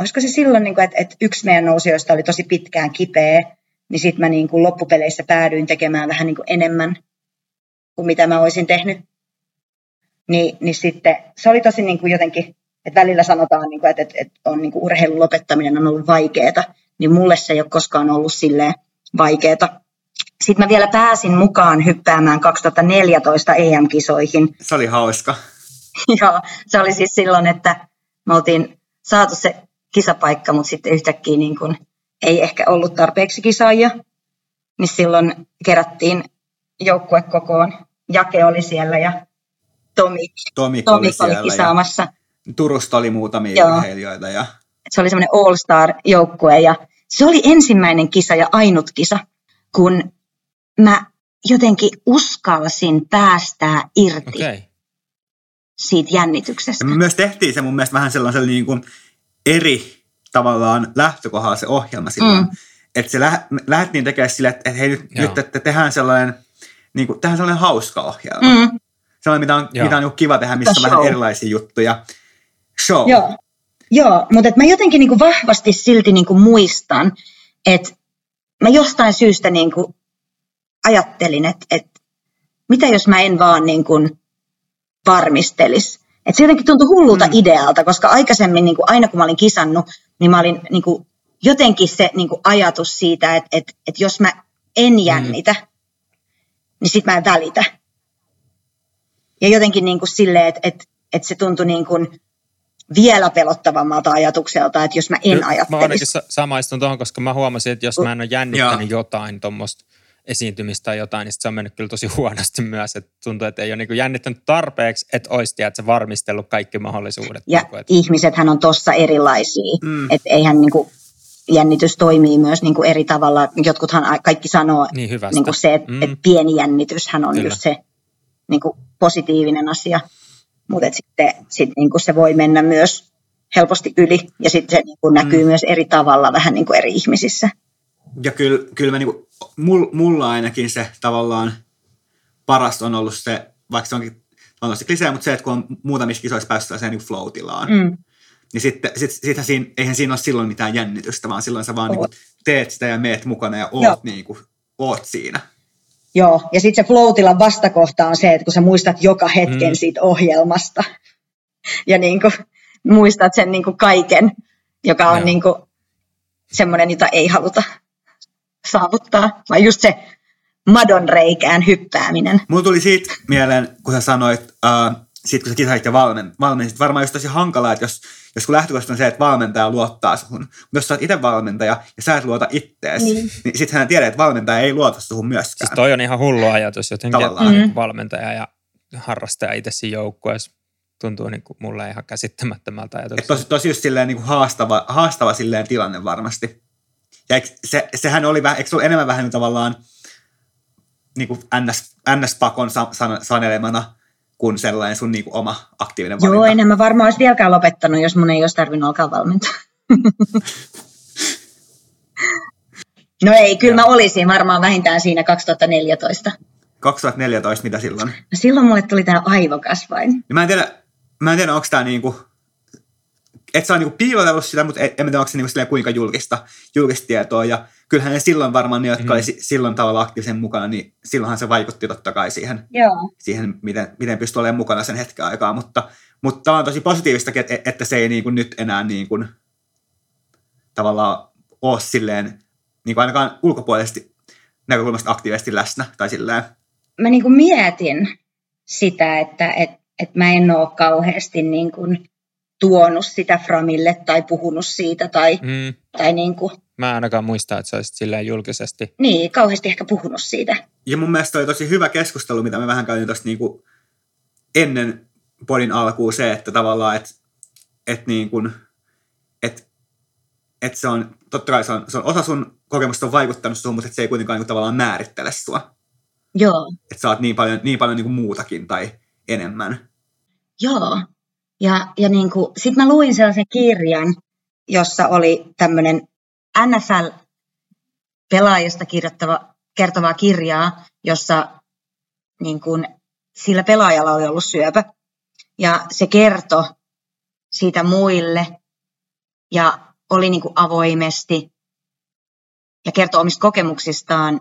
olisiko se silloin, niin kuin, että, että yksi meidän nousijoista oli tosi pitkään kipeä, niin sitten mä niin kuin loppupeleissä päädyin tekemään vähän niin kuin enemmän kuin mitä mä olisin tehnyt niin, niin sitten se oli tosi niin kuin jotenkin, että välillä sanotaan, niin kuin, että, että, että on niin kuin urheilun lopettaminen on ollut vaikeaa, niin mulle se ei ole koskaan ollut silleen vaikeaa. Sitten mä vielä pääsin mukaan hyppäämään 2014 EM-kisoihin. Se oli hauska. [laughs] Joo, se oli siis silloin, että me oltiin saatu se kisapaikka, mutta sitten yhtäkkiä niin kuin ei ehkä ollut tarpeeksi kisaajia. Niin silloin kerättiin joukkue kokoon. Jake oli siellä ja Tomik. Tomik, Tomik oli, oli kisaamassa. Turusta oli muutamia Joo. urheilijoita. Ja... Se oli semmoinen all-star-joukkue ja se oli ensimmäinen kisa ja ainut kisa, kun mä jotenkin uskalsin päästää irti okay. siitä jännityksestä. Ja me myös tehtiin se mun mielestä vähän sellaisella niin kuin eri tavallaan lähtökohdalla se ohjelma silloin. Mm. Että se lä- lähdettiin tekemään sille, että hei nyt, nyt että tehdään sellainen, niin kuin, tehdään sellainen hauska ohjelma. Mm. Sellainen, mitä on, mitä on niin kiva tehdä, missä on vähän erilaisia juttuja. Show. Joo, Joo mutta et mä jotenkin niin kuin vahvasti silti niin kuin muistan, että mä jostain syystä niin kuin ajattelin, että, että mitä jos mä en vaan niin kuin varmistelisi. Että se jotenkin tuntui hullulta mm. idealta, koska aikaisemmin niin kuin aina kun mä olin kisannut, niin mä olin niin kuin, jotenkin se niin kuin ajatus siitä, että, että, että jos mä en jännitä, mm. niin sit mä en välitä. Ja jotenkin niin kuin silleen, että, että, että se tuntui niin kuin vielä pelottavammalta ajatukselta, että jos mä en ajattelisi. Mä ainakin samaistun tuohon, koska mä huomasin, että jos mä en ole jännittänyt jotain tuommoista esiintymistä tai jotain, niin se on mennyt kyllä tosi huonosti [laughs] myös. Että tuntuu, että ei ole niin jännittänyt tarpeeksi, että olisi että varmistellut kaikki mahdollisuudet. Ja niin kuin, että... ihmisethän on tossa erilaisia. Mm. Että eihän niin kuin, jännitys toimii myös niin kuin eri tavalla. Jotkuthan kaikki sanoo niin, niin kuin se, että, mm. että pieni jännityshän on kyllä. just se niin kuin positiivinen asia. Mutta sitten sit niin kuin se voi mennä myös helposti yli ja sitten se niin kuin näkyy mm. myös eri tavalla vähän niin kuin eri ihmisissä. Ja kyllä, kyllä mä niin kuin mulla ainakin se tavallaan paras on ollut se, vaikka se onkin on se klisee, mutta se, että kun on muutamissa kisoissa päässyt sellaiseen niin flow-tilaan, mm. niin sitten sit, sit, siinä, eihän siinä ole silloin mitään jännitystä, vaan silloin sä vaan niin kuin teet sitä ja meet mukana ja oot, niin kuin, oot siinä. Joo, ja sitten se flow vastakohta on se, että kun sä muistat joka hetken mm. siitä ohjelmasta [laughs] ja niin kuin, muistat sen niin kuin kaiken, joka on niin kuin, semmoinen, jota ei haluta saavuttaa, vai just se madon reikään hyppääminen. Mulla tuli siitä mieleen, kun sä sanoit, uh, sit kun sä kisait ja valmen, valmensit, varmaan just tosi hankalaa, että jos, jos kun lähtökohtaisesti on se, että valmentaja luottaa suhun, mutta jos sä oot itse valmentaja ja sä et luota ittees, niin, niin sitten hän tiedät, että valmentaja ei luota suhun myöskään. Siis toi on ihan hullu ajatus jotenkin, Tavallaan. että mm. valmentaja ja harrastaja itse siinä joukkueessa tuntuu niin kuin mulle ihan käsittämättömältä ajatukselta. Tosi, tosi just silleen niin kuin haastava, haastava silleen tilanne varmasti. Ja se, sehän oli vähän, eikö se ollut enemmän vähän tavallaan niin kuin NS, NS-pakon sanelemana kuin sellainen sun niin kuin oma aktiivinen valinta? Joo, enemmän varmaan olisi vieläkään lopettanut, jos mun ei olisi tarvinnut alkaa valmentaa. no ei, kyllä mä olisin varmaan vähintään siinä 2014. 2014, mitä silloin? No silloin mulle tuli tämä aivokasvain. mä en tiedä, mä en tiedä onko tämä niinku et saa niinku piilotellut sitä, mutta en tiedä, onko se niinku kuinka julkista, julkista tietoa. Ja kyllähän ne silloin varmaan ne, jotka mm. oli silloin tavalla aktiivisen mukana, niin silloinhan se vaikutti totta kai siihen, Joo. siihen miten, miten pystyi olemaan mukana sen hetken aikaa. Mutta, mutta tämä on tosi positiivista, että, että se ei niinku nyt enää niinku, tavallaan ole silleen, niinku ainakaan ulkopuolisesti näkökulmasta aktiivisesti läsnä. Tai silleen. Mä niinku mietin sitä, että et, et mä en ole kauheasti niin kuin tuonut sitä Framille tai puhunut siitä tai, mm. tai niin kuin. Mä en ainakaan muista, että sä olisit silleen julkisesti. Niin, kauheasti ehkä puhunut siitä. Ja mun mielestä oli tosi hyvä keskustelu, mitä me vähän käytiin tuosta niin kuin ennen podin alkuun se, että tavallaan, että, että, niin kuin, että, että se on, totta kai se on, se on osa sun kokemusta on vaikuttanut suhun, mutta se ei kuitenkaan niin kuin, tavallaan määrittele sua. Joo. Että sä oot niin paljon, niin paljon niin kuin muutakin tai enemmän. Joo, ja, ja niin sitten mä luin sellaisen kirjan, jossa oli tämmöinen NFL-pelaajasta kirjoittava, kertovaa kirjaa, jossa niin kuin, sillä pelaajalla oli ollut syöpä. Ja se kertoi siitä muille ja oli niin kuin avoimesti ja kertoi omista kokemuksistaan.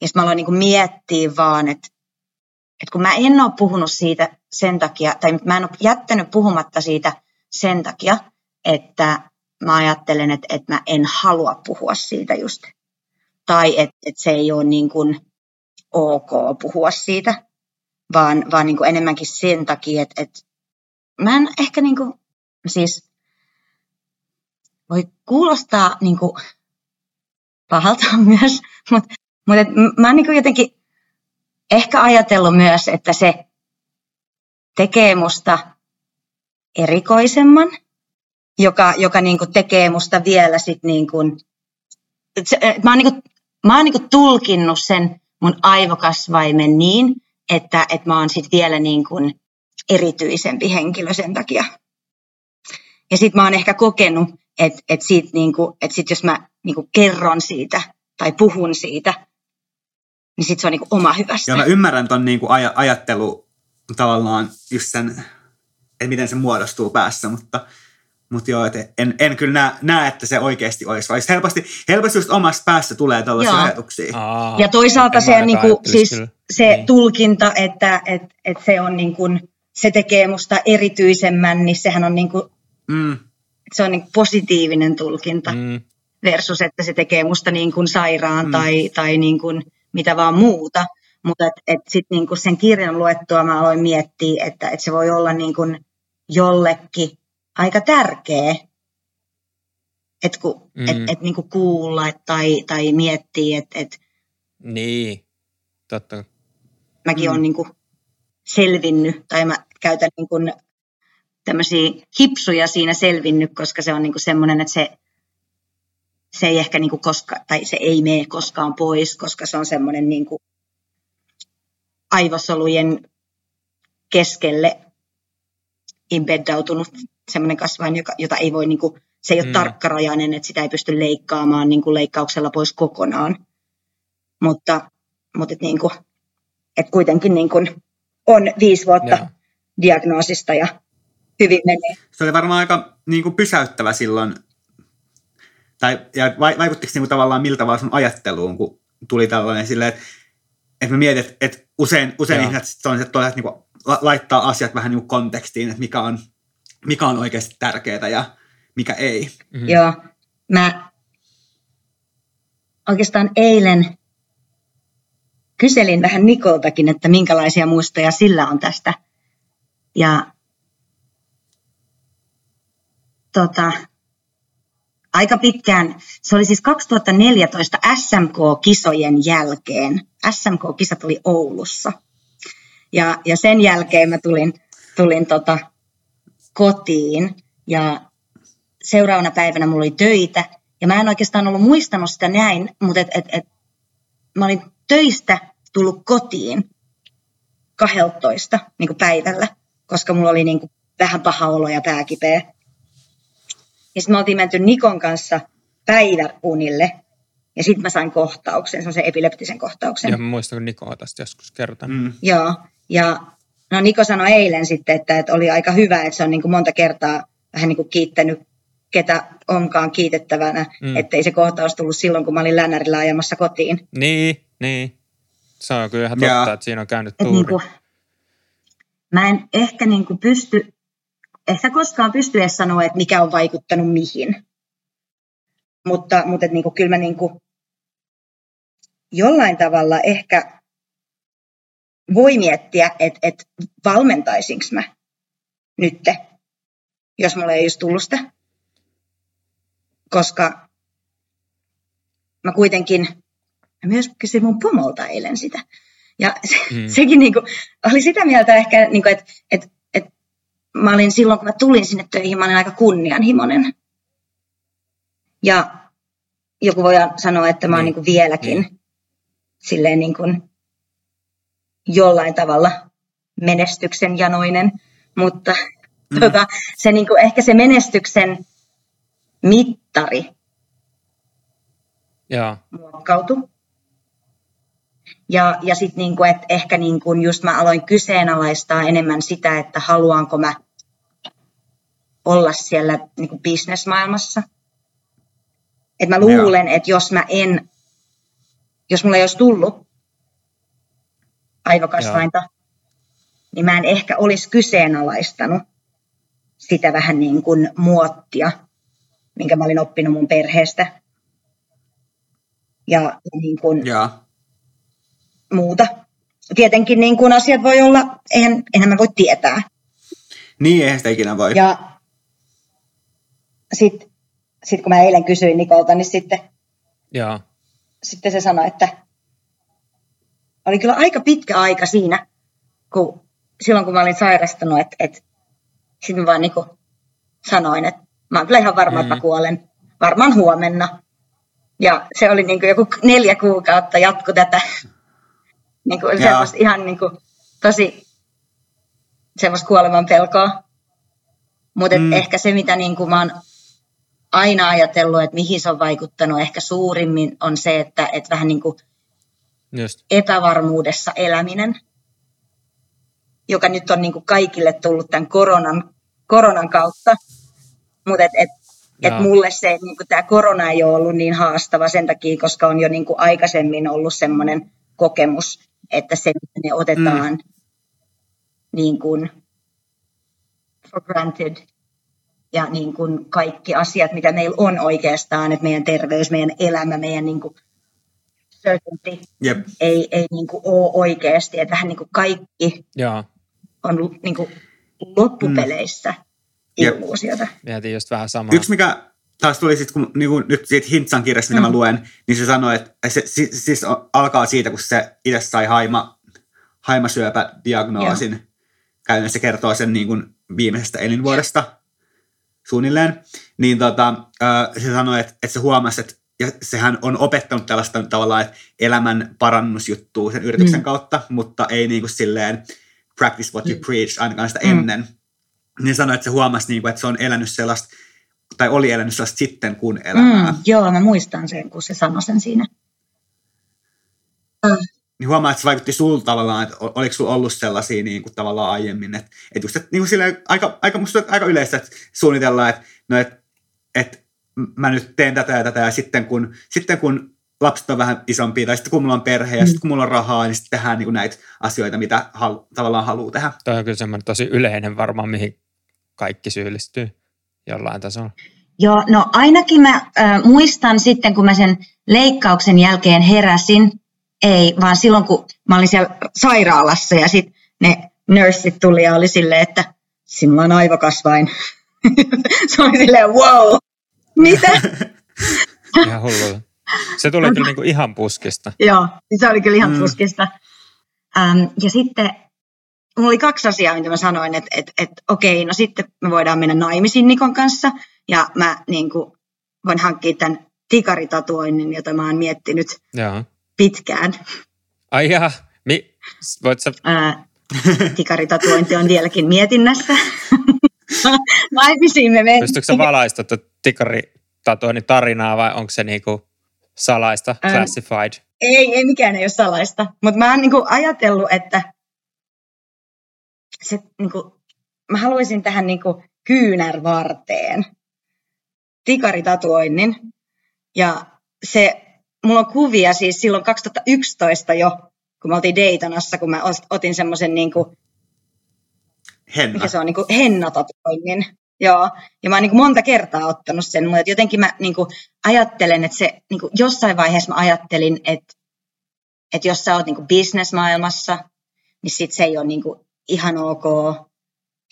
Ja sitten mä aloin niin kuin miettiä vaan, että, että kun mä en ole puhunut siitä sen takia, tai mä en ole jättänyt puhumatta siitä sen takia, että mä ajattelen, että, että mä en halua puhua siitä just. Tai että, että se ei ole niin kuin ok puhua siitä, vaan, vaan niin kuin enemmänkin sen takia, että, että mä en ehkä niin kuin, siis voi kuulostaa niin kuin pahalta [laughs] myös, mutta, mutta mä oon niin kuin jotenkin ehkä ajatellut myös, että se tekee musta erikoisemman, joka, joka niin kuin tekee musta vielä sit niin kuin, se, mä oon, niin kuin, mä oon niin kuin tulkinnut sen mun aivokasvaimen niin, että, että mä oon sit vielä niin kuin erityisempi henkilö sen takia. Ja sitten mä oon ehkä kokenut, että et sit, niinku, et sit jos mä niinku kerron siitä tai puhun siitä, niin sit se on niinku oma hyvästä. Joo, mä ymmärrän ton niinku aj- ajattelu tavallaan just sen, että miten se muodostuu päässä, mutta, mutta joo, et en, en kyllä näe, näe, että se oikeasti olisi, vaan helposti, helposti just omassa päässä tulee tällaisia Joo. ajatuksia. Aa, Ja toisaalta se, niinku, siis, kyllä. se Niin. tulkinta, että et, et se, on niinku, se tekee musta erityisemmän, niin sehän on, niinku, Mm, se on niinku positiivinen tulkinta Mm, versus, että se tekee musta niin kuin sairaan Mm. tai, tai niin kuin mitä vaan muuta. Mutta et, et sit niin kuin sen kirjan luettua mä aloin miettiä, että et se voi olla niin kuin jollekin aika tärkeä, että ku, Mm. et, et niin kuin kuulla tai, tai miettiä, että et niin, totta. mäkin Mm. olen niin kuin selvinnyt tai mä käytän niin kuin tämmöisiä hipsuja siinä selvinnyt, koska se on niin kuin semmoinen, että se, se ei ehkä niin kuin koska, tai se ei mene koskaan pois, koska se on semmoinen niin kuin aivosolujen keskelle imbeddautunut semmoinen kasvain, joka, jota ei voi, niin kuin, se ei ole Mm. tarkkarajainen, että sitä ei pysty leikkaamaan niin kuin leikkauksella pois kokonaan. Mutta, mutta et niin kuin, et kuitenkin niin kuin on viisi vuotta Joo. diagnoosista ja hyvin menee. se oli varmaan aika niin kuin pysäyttävä silloin, tai ja vai, vaikuttiko se niin kuin tavallaan miltä tavalla sun ajatteluun, kun tuli tällainen silleen, että, että mä mietin, että, että usein, usein Joo. ihmiset on se, että niin kuin, la, laittaa asiat vähän niin kuin kontekstiin, että mikä on, mikä on oikeasti tärkeää ja mikä ei. Mm. Joo, mä oikeastaan eilen kyselin vähän Nikoltakin, että minkälaisia muistoja sillä on tästä. Ja tota, aika pitkään, se oli siis 2014 SMK-kisojen jälkeen. SMK-kisat oli Oulussa. Ja, ja sen jälkeen mä tulin, tulin tota, kotiin ja seuraavana päivänä mulla oli töitä, ja mä en oikeastaan ollut muistanut sitä näin, mutta et, et, et, mä olin töistä tullut kotiin 12 niin päivällä, koska mulla oli niin kuin vähän paha olo ja pääkipeä. Ja sitten me oltiin menty Nikon kanssa päiväunille, ja sitten mä sain kohtauksen, semmoisen epileptisen kohtauksen. Ja mä muistan, kun Niko on tästä joskus kertonut. Mm. Joo, ja no Niko sanoi eilen sitten, että, että oli aika hyvä, että se on niin kuin monta kertaa vähän niin kuin kiittänyt, ketä onkaan kiitettävänä, Mm. ettei se kohtaus tullut silloin, kun mä olin Lännärillä ajamassa kotiin. Niin, niin. Se on kyllä ihan totta, että siinä on käynyt tuuri. niin kuin, mä en ehkä niin kuin pysty, ehkä koskaan pysty edes sanoa, että mikä on vaikuttanut mihin. Mutta, mutta et niin kuin, kyllä mä niin kuin jollain tavalla ehkä voi miettiä, että, että valmentaisinko mä nytte, jos mulle ei olisi tullut sitä. Koska mä kuitenkin, mä myös kysyin mun pomolta eilen sitä. Ja se, Mm. sekin niinku, oli sitä mieltä ehkä, niinku, että et, et, mä olin silloin, kun mä tulin sinne töihin, mä olin aika kunnianhimoinen. Ja joku voi sanoa, että mä oon Niin. niinku vieläkin Niin. silleen niinku jollain tavalla menestyksen janoinen, mutta Mm. tota, se niinku, ehkä se menestyksen mittari Joo, muokkautui. Ja, ja sitten niinku, että ehkä niinku just mä aloin kyseenalaistaa enemmän sitä, että haluanko mä olla siellä niinku bisnesmaailmassa. Et mä luulen, että jos mä en, jos mulla ei olisi tullut aivokasvainta, niin mä en ehkä olisi kyseenalaistanut sitä vähän niin kuin muottia, minkä mä olin oppinut mun perheestä. Ja niin kuin Joo. Muuta. Tietenkin niin kuin asiat voi olla, eihän, eihän mä voi tietää. Niin, eihän sitä ikinä voi. Ja sitten sit kun mä eilen kysyin Nikolta, niin sitten, joo. sitten se sanoi, että oli kyllä aika pitkä aika siinä, kun silloin kun mä olin sairastunut, että, että sitten mä vaan niin sanoin, että mä oon kyllä ihan varma, että Mm. mä kuolen. Varmaan huomenna. Ja se oli niin kuin joku neljä kuukautta jatku tätä. Niin kuin semmoista ihan niin kuin tosi semmoista kuoleman pelkoa. Mutta Mm. ehkä se, mitä niin kuin mä oon aina ajatellut, että mihin se on vaikuttanut ehkä suurimmin on se, että, että vähän niin kuin Just. epävarmuudessa eläminen, joka nyt on niin kuin kaikille tullut tämän koronan, koronan kautta. Mutta et, et, et mulle se, niin kuin tämä korona ei ole ollut niin haastava sen takia, koska on jo niin kuin aikaisemmin ollut sellainen kokemus, että se, että ne otetaan mm. niin kuin for granted ja niin kuin kaikki asiat, mitä meillä on oikeastaan, että meidän terveys, meidän elämä, meidän niin kuin certainty Jep. ei, ei niin kuin ole oikeasti, että vähän niin kuin kaikki Joo. on niin kuin loppupeleissä mm. illuusiota. Mietin just vähän samaa. Yksi, mikä taas tuli sit, kun niin kuin nyt siitä Hintsan kirjasta, mitä mm. mä luen, niin se sanoi, että se siis, siis alkaa siitä, kun se itse sai haima, haimasyöpädiagnoosin. Käytännössä se kertoo sen niin kuin viimeisestä elinvuodesta suunnilleen. Niin tota, se sanoi, että, että se huomasi, että ja sehän on opettanut tällaista tavallaan että elämän parannusjuttua sen yrityksen mm. kautta, mutta ei niin kuin silleen practice what you mm. preach ainakaan sitä mm. ennen. Niin sanoi, että se huomasi, niin kuin, että se on elänyt sellaista, tai oli elänyt sellaista sitten kun elämää. Mm, joo, mä muistan sen, kun se sanoi sen siinä. Mm. Niin huomaa, että se vaikutti sulla tavallaan, että oliko sulla ollut sellaisia niin kuin, tavallaan aiemmin, että, että just, että niin kuin silleen, aika, aika, musta aika yleistä, että suunnitellaan, että, no, että, että mä nyt teen tätä ja tätä, ja sitten kun, sitten kun lapset on vähän isompia, tai sitten kun mulla on perhe, ja mm. sitten kun mulla on rahaa, niin sitten tehdään niin näitä asioita, mitä hal, tavallaan haluaa tehdä. Tämä on kyllä semmoinen tosi yleinen varmaan, mihin kaikki syyllistyy jollain tasolla. Joo, no ainakin mä äh, muistan sitten, kun mä sen leikkauksen jälkeen heräsin, ei, vaan silloin kun mä olin siellä sairaalassa ja sitten ne nursit tuli ja oli silleen, että sinulla on aivokasvain. [laughs] se oli silleen, wow, mitä? [laughs] ihan hullu. Se tuli kyllä niinku ihan puskista. Joo, se oli kyllä ihan mm. puskista. Um, ja sitten mulla oli kaksi asiaa, mitä mä sanoin, että et, et, okei, no sitten me voidaan mennä naimisiin Nikon kanssa, ja mä niin kuin, voin hankkia tämän tikaritatuoinnin, jota mä oon miettinyt Joo. pitkään. Ai jaha, Mi- voit sä... Ää, tikaritatuointi on vieläkin mietinnässä. [laughs] Naimisiin me mentiin. Pystytkö sä valaista tikaritatuoinnin tarinaa vai onko se niinku salaista, classified? Ei, ei mikään ei ole salaista. Mutta mä oon niinku ajatellut, että se, niinku, mä haluaisin tähän niinku kyynärvarteen tikaritatuoinnin. Ja se, mulla on kuvia siis silloin 2011 jo, kun me oltiin Daytonassa, kun mä otin semmoisen niinku, Henna. mikä se on, niinku hennatatuoinnin. Joo, ja mä oon niin monta kertaa ottanut sen, mutta jotenkin mä niin kuin ajattelen, että se niin kuin jossain vaiheessa mä ajattelin, että, että jos sä oot niin bisnesmaailmassa, niin sit se ei ole niin kuin ihan ok.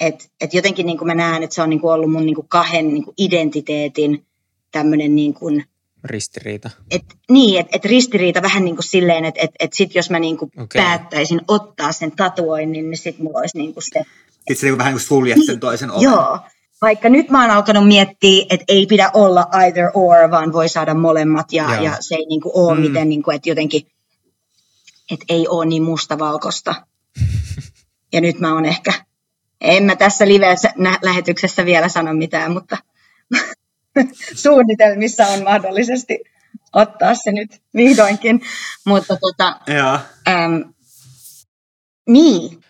Että et jotenkin niin kuin mä näen, että se on niin kuin ollut mun niin kuin kahden niin kuin identiteetin tämmöinen niin kuin, Ristiriita. Et, niin, että et ristiriita vähän niin kuin silleen, että et, et sit jos mä niin kuin okay. päättäisin ottaa sen tatuoinnin, niin sit mulla olisi niin kuin se... Sitten se niin vähän niin kuin suljet sen niin, toisen oven. Joo, vaikka nyt mä oon alkanut miettiä, että ei pidä olla either or, vaan voi saada molemmat ja, ja se ei niin kuin ole mm. miten, niin kuin, että jotenkin, että ei ole niin mustavalkoista. [laughs] ja nyt mä oon ehkä, en mä tässä live-lähetyksessä vielä sano mitään, mutta [laughs] suunnitelmissa on mahdollisesti ottaa se nyt vihdoinkin. Mutta tota, äm, niin.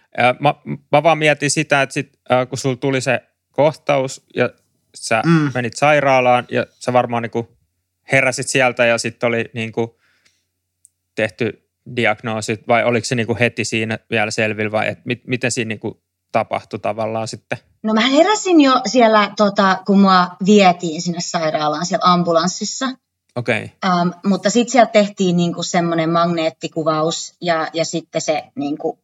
Mä, mä vaan mietin sitä, että sit, äh, kun sulla tuli se kohtaus ja sä mm. menit sairaalaan ja sä varmaan niin heräsit sieltä ja sitten oli niin kuin tehty diagnoosit vai oliko se niin kuin heti siinä vielä selvillä vai et mit, miten siinä niin kuin tapahtui tavallaan sitten? No mä heräsin jo siellä, tota, kun mua vietiin sinne sairaalaan siellä ambulanssissa. Okei. Okay. Um, mutta sitten siellä tehtiin niinku semmoinen magneettikuvaus ja, ja sitten se niinku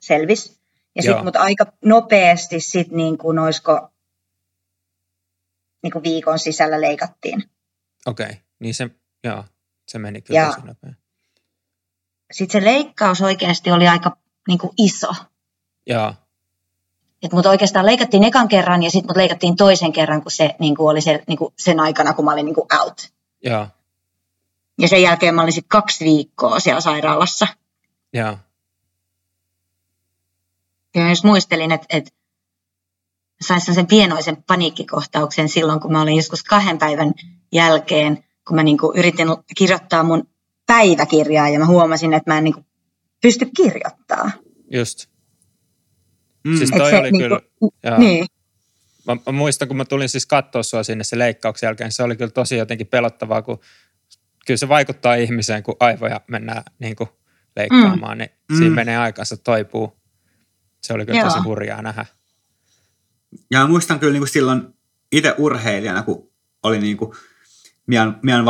selvisi. Ja sitten mut aika nopeasti sitten niin kuin olisiko niin kuin viikon sisällä leikattiin. Okei, okay. niin se, joo, se meni kyllä ja tosi nopea. Sitten se leikkaus oikeasti oli aika niin kuin iso. Joo. Et mut oikeastaan leikattiin ekan kerran ja sitten mut leikattiin toisen kerran, kun se niin kuin oli se, niin kuin sen aikana, kun mä olin niin kuin out. Joo. Ja sen jälkeen mä olin sitten kaksi viikkoa siellä sairaalassa. Joo. Ja just muistelin, että, että sain sen pienoisen paniikkikohtauksen silloin, kun mä olin joskus kahden päivän jälkeen, kun mä niin kuin yritin kirjoittaa mun päiväkirjaa ja mä huomasin, että mä en niin kuin pysty kirjoittaa. Just. Mm. Siis toi se, oli niin kyllä, kuin, niin. Mä, mä, muistan, kun mä tulin siis katsoa sua sinne se leikkauksen jälkeen, se oli kyllä tosi jotenkin pelottavaa, kun kyllä se vaikuttaa ihmiseen, kun aivoja mennään niin kuin leikkaamaan, mm. niin mm. siinä menee aikansa toipuu. Se oli kyllä Joo. tosi hurjaa nähdä. Ja muistan kyllä niin kuin silloin itse urheilijana, kun oli niin kuin mian, mian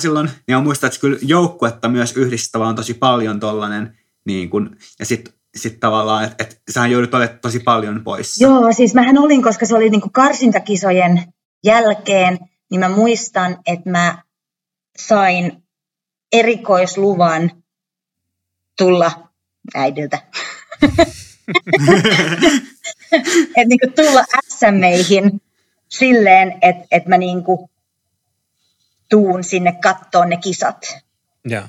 silloin, niin mä muistan, että kyllä joukkuetta myös yhdistävä on tosi paljon tollainen, niin kuin, ja sitten sit tavallaan, että et, sähän joudut olemaan tosi paljon poissa. Joo, siis mähän olin, koska se oli niin kuin karsintakisojen jälkeen, niin mä muistan, että mä sain erikoisluvan tulla äidiltä. [laughs] [laughs] että niinku tulla SMEihin silleen, että et mä niinku tuun sinne kattoon ne kisat. Ja,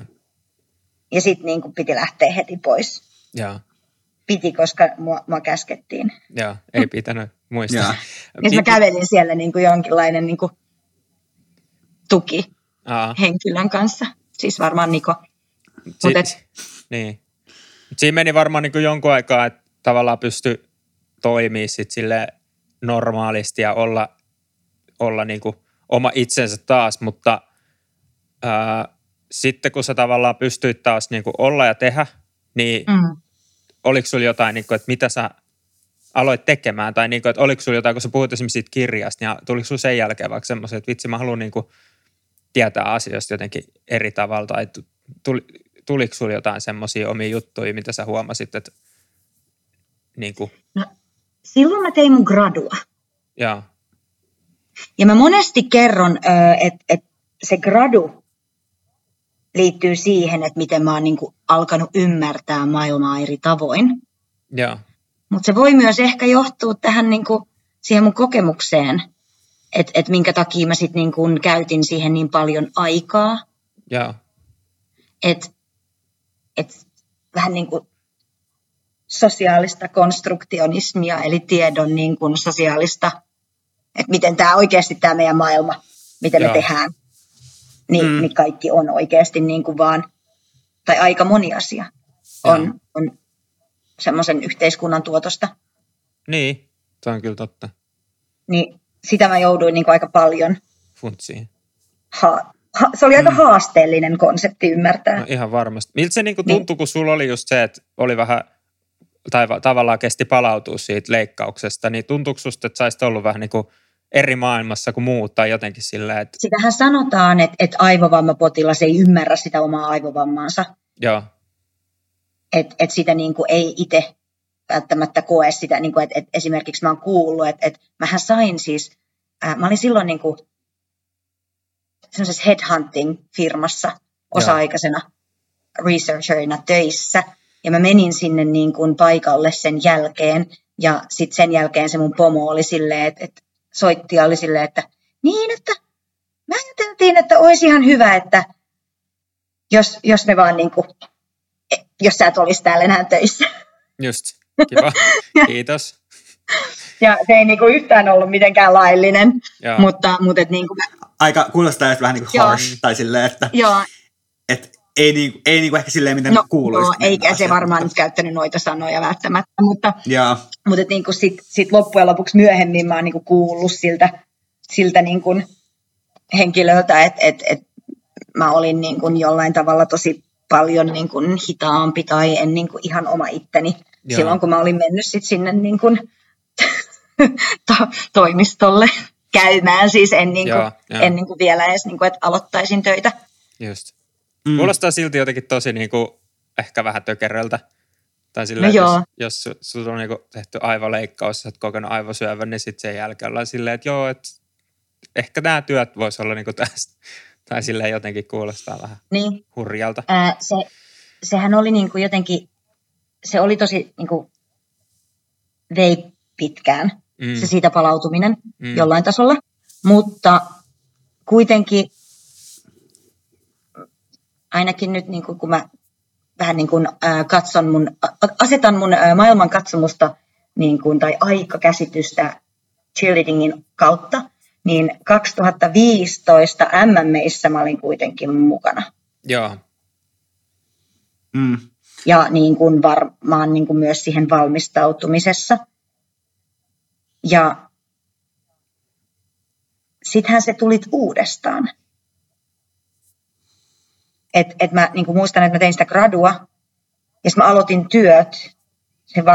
ja sitten niinku piti lähteä heti pois. Ja. Piti, koska mua, mua käskettiin. Joo, ei pitänyt muistaa. Ja mä kävelin siellä niinku jonkinlainen niinku tuki Aa. henkilön kanssa. Siis varmaan Niko. Si- et... Niin. Siinä meni varmaan niin jonkun aikaa, että tavallaan pysty toimii sit sille normaalisti ja olla, olla niin kuin oma itsensä taas, mutta ää, sitten kun sä tavallaan pystyit taas niin kuin olla ja tehdä, niin mm. oliko sulla jotain, niin kuin, että mitä sä aloit tekemään, tai niin kuin, että oliko sulla jotain, kun sä puhuit esimerkiksi siitä kirjasta, niin tuliko sulla sen jälkeen vaikka semmoisen, että vitsi, mä haluan niin kuin tietää asioista jotenkin eri tavalla, tai tuli, tuliko sulla jotain semmoisia omia juttuja, mitä sä huomasit, että niin kuin... no, silloin mä tein mun gradua. Ja, ja mä monesti kerron, että et se gradu liittyy siihen, että miten mä oon niin kuin alkanut ymmärtää maailmaa eri tavoin. Mutta se voi myös ehkä johtua tähän niin kuin, siihen mun kokemukseen, että et minkä takia mä sitten niin kuin käytin siihen niin paljon aikaa. Ja. Et, et vähän niin kuin sosiaalista konstruktionismia, eli tiedon niin kuin sosiaalista, että miten tämä oikeasti tämä meidän maailma, miten Joo. me tehdään, niin, mm. niin kaikki on oikeasti niin kuin vaan, tai aika moni asia on, on semmoisen yhteiskunnan tuotosta. Niin, se on kyllä totta. Niin sitä mä jouduin niin kuin aika paljon. Funtsiin. Ha, ha, se oli aika mm. haasteellinen konsepti ymmärtää. No ihan varmasti. Miltä se niin kuin tuntui, niin. kun sulla oli just se, että oli vähän tai tavallaan kesti palautua siitä leikkauksesta, niin tuntuuko susta, että sä ollut vähän niin kuin eri maailmassa kuin muut tai jotenkin silleen, että... Sitähän sanotaan, että, että aivovammapotilas ei ymmärrä sitä omaa aivovammaansa. Joo. Että, että sitä niin kuin ei itse välttämättä koe sitä, niin kuin, että, että esimerkiksi mä oon kuullut, että, että mähän sain siis, ää, mä olin silloin niin kuin sellaisessa headhunting-firmassa osa-aikaisena researcherina töissä, ja mä menin sinne niin kuin paikalle sen jälkeen, ja sitten sen jälkeen se mun pomo oli silleen, että, että soitti ja oli silleen, että niin, että mä ajateltiin, että olisi ihan hyvä, että jos, jos me vaan niin kuin, jos sä et olisi täällä enää töissä. Just, kiva, [laughs] kiitos. Ja se ei niin kuin yhtään ollut mitenkään laillinen, Joo. mutta, mutta et niin kuin Aika kuulostaa vähän niin kuin harsh, Joo. tai silleen, että Joo. Et ei, niin, ei niin kuin ehkä silleen, miten no, kuuluisi. No, eikä se varmaan nyt käyttänyt noita sanoja välttämättä, mutta, mutta niin kuin sit, sit loppujen lopuksi myöhemmin mä oon niin kuin kuullut siltä, siltä niin kuin henkilöltä, että et, et mä olin niin kuin jollain tavalla tosi paljon niin kuin hitaampi tai en niin kuin ihan oma itteni Joo. silloin, kun mä olin mennyt sit sinne niin kuin [laughs] to- toimistolle käymään, siis en, niin kuin, Joo, en niin kuin vielä edes, niin kuin, että aloittaisin töitä. Just. Mm. Kuulostaa silti jotenkin tosi niin kuin, ehkä vähän tökeröltä. Tai silleen, no jos, jos sulla on niin kuin, tehty aivoleikkaus, sä oot kokenut aivosyövän, niin sitten sen jälkeen ollaan silleen, että joo, että ehkä nämä työt voisi olla niin kuin tästä. [laughs] Tai silleen jotenkin kuulostaa vähän niin. hurjalta. Ää, se, sehän oli niin kuin jotenkin, se oli tosi niin kuin, vei pitkään mm. se siitä palautuminen mm. jollain tasolla. Mutta kuitenkin ainakin nyt niin kuin, kun mä vähän niin kuin, ää, katson mun, asetan mun ää, maailman katsomusta niin kuin, tai aikakäsitystä cheerleadingin kautta, niin 2015 MMEissä mä olin kuitenkin mukana. Joo. Mm. Ja niin kuin varmaan niin kuin myös siihen valmistautumisessa. Ja sittenhän se tulit uudestaan. Et, et mä niin muistan, että mä tein sitä gradua, ja sitten mä aloitin työt sen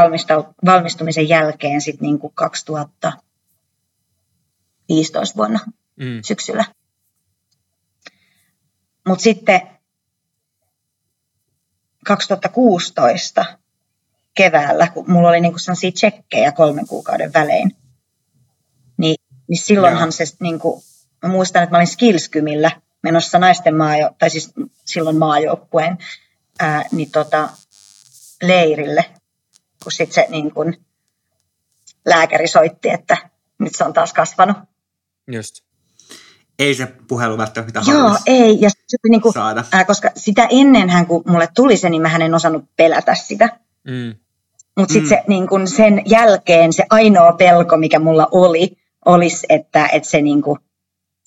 valmistumisen jälkeen sit niin kuin 2015 vuonna Mm. syksyllä. Mutta sitten 2016 keväällä, kun mulla oli niinku sellaisia tsekkejä kolmen kuukauden välein, niin, niin silloinhan Joo. se, niinku, mä muistan, että mä olin Skillskymillä menossa naisten maajo, tai siis silloin maajoukkueen, ää, niin tota, leirille, kun sitten se niin kun, lääkäri soitti, että nyt se on taas kasvanut. Just. Ei se puhelu välttämättä mitä Joo, ei. Ja se oli niinku, saada. ää, koska sitä ennenhän, kun mulle tuli se, niin mä en osannut pelätä sitä. Mm. Mutta sitten Mm. se, niin kun sen jälkeen se ainoa pelko, mikä mulla oli, olisi, että, että se niin kun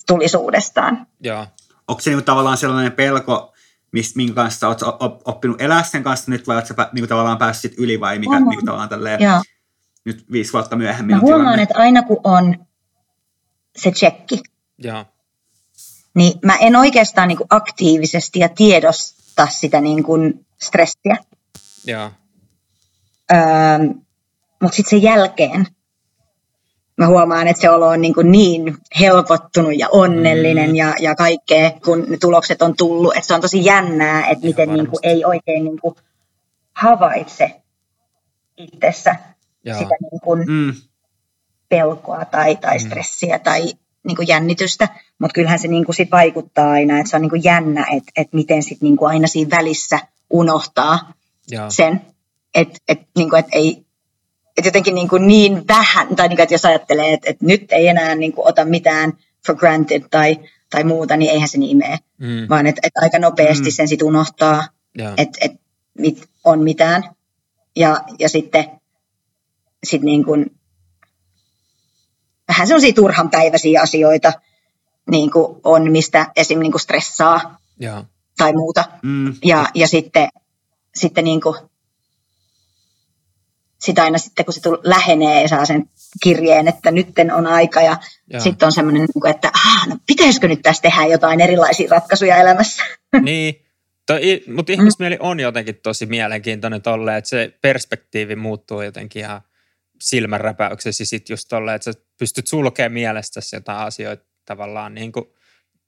tulisi uudestaan. Joo. Onko se niinku tavallaan sellainen pelko, mis, minkä kanssa olet oppinut elää sen kanssa nyt, vai oletko niinku tavallaan päässyt yli, vai mikä Huomaan. niinku tavallaan tälleen, Ja nyt viisi vuotta myöhemmin mä on huomaan, tilanne? että aina kun on se tsekki, Joo. niin mä en oikeastaan niin aktiivisesti ja tiedosta sitä niin kun stressiä. Joo. Öö, Mutta sitten sen jälkeen mä huomaan, että se olo on niin, kuin niin helpottunut ja onnellinen Mm. ja, ja kaikkea, kun ne tulokset on tullut. Että se on tosi jännää, että miten niin kuin, ei oikein niin kuin, havaitse itsessä Joo. sitä niin kuin, Mm, pelkoa tai, tai Mm. stressiä tai niin kuin jännitystä, mutta kyllähän se niin kuin sit vaikuttaa aina, että se on niin kuin jännä, että, että miten sit niin kuin aina siinä välissä unohtaa Joo. sen, että et, niin kuin, et ei, et jotenkin niin, kuin niin vähän, tai niin kuin, että jos ajattelee, että, että nyt ei enää niin kuin ota mitään for granted tai, tai muuta, niin eihän se niin mene, Mm. vaan että, että aika nopeasti Mm. sen sit unohtaa, Joo. että, että mit, on mitään. Ja, ja sitten sit niin kuin, vähän sellaisia turhanpäiväisiä asioita niin kuin on, mistä esim. Niin kuin stressaa Joo. tai muuta. mm, Ja, ja sitten, sitten niin kuin, sit aina sitten, kun se tul- lähenee ja saa sen kirjeen, että nytten on aika ja sitten on semmoinen, niin että ah, no, pitäisikö nyt tässä tehdä jotain erilaisia ratkaisuja elämässä. [laughs] niin. Mutta ihmismieli on jotenkin tosi mielenkiintoinen tolle, että se perspektiivi muuttuu jotenkin ihan silmänräpäyksessä sitten just tolle, että sä pystyt sulkemaan mielestäsi jotain asioita tavallaan niin kuin,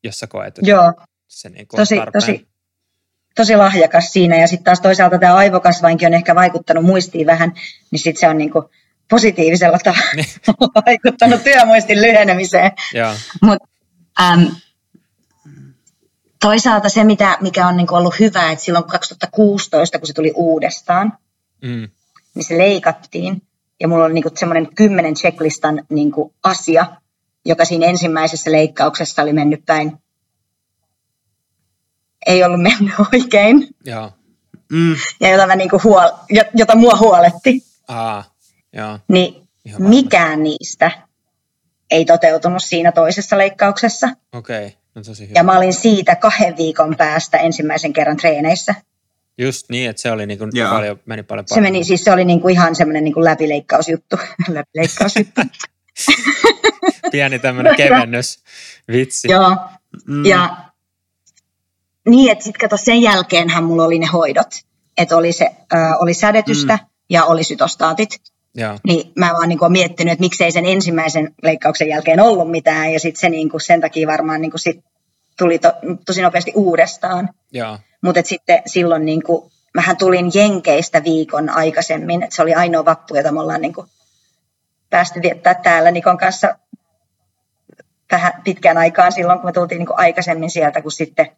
jos sä koet, että Joo, se niin kuin tosi, on tarpeen. tosi, tosi lahjakas siinä. Ja sitten taas toisaalta tämä aivokasvainkin on ehkä vaikuttanut muistiin vähän, niin sitten se on niin kuin positiivisella tavalla vaikuttanut työmuistin lyhenemiseen. Mut, äm, toisaalta se, mitä, mikä on niinku ollut hyvä, että silloin 2016, kun se tuli uudestaan, Mm. niin se leikattiin. Ja mulla oli niinku semmoinen kymmenen checklistan niinku asia, joka siinä ensimmäisessä leikkauksessa oli mennyt päin. Ei ollut mennyt [laughs] oikein. Joo. mm, Ja jota, mä niinku huol- jo- jota mua huoletti. Aa. Joo. Niin Ihan varmasti. mikään niistä ei toteutunut siinä toisessa leikkauksessa. Okei. Okay. No tosi hyvä. Ja mä olin siitä kahden viikon päästä ensimmäisen kerran treeneissä. Just niin, että se oli niin kuin Joo. paljon, meni paljon Se meni, siis se oli niinku ihan semmoinen niinku läpileikkausjuttu. [laughs] läpileikkausjuttu. [laughs] Pieni tämmöinen kevennys. Vitsi. Joo. mm, Ja niin, että sitten kato sen jälkeenhän mulla oli ne hoidot. Että oli, se, ö, oli sädetystä mm. ja oli sytostaatit. Joo. Niin mä vaan niinku oon miettinyt, että miksei sen ensimmäisen leikkauksen jälkeen ollut mitään. Ja sitten se niinku sen takia varmaan niinku sit tuli to, tosi nopeasti uudestaan. Mutta sitten silloin niinku, mähän tulin Jenkeistä viikon aikaisemmin. Et se oli ainoa vappu, jota me ollaan niinku päästy viettää täällä Nikon kanssa vähän pitkään aikaan silloin, kun me tultiin niinku aikaisemmin sieltä, kun sitten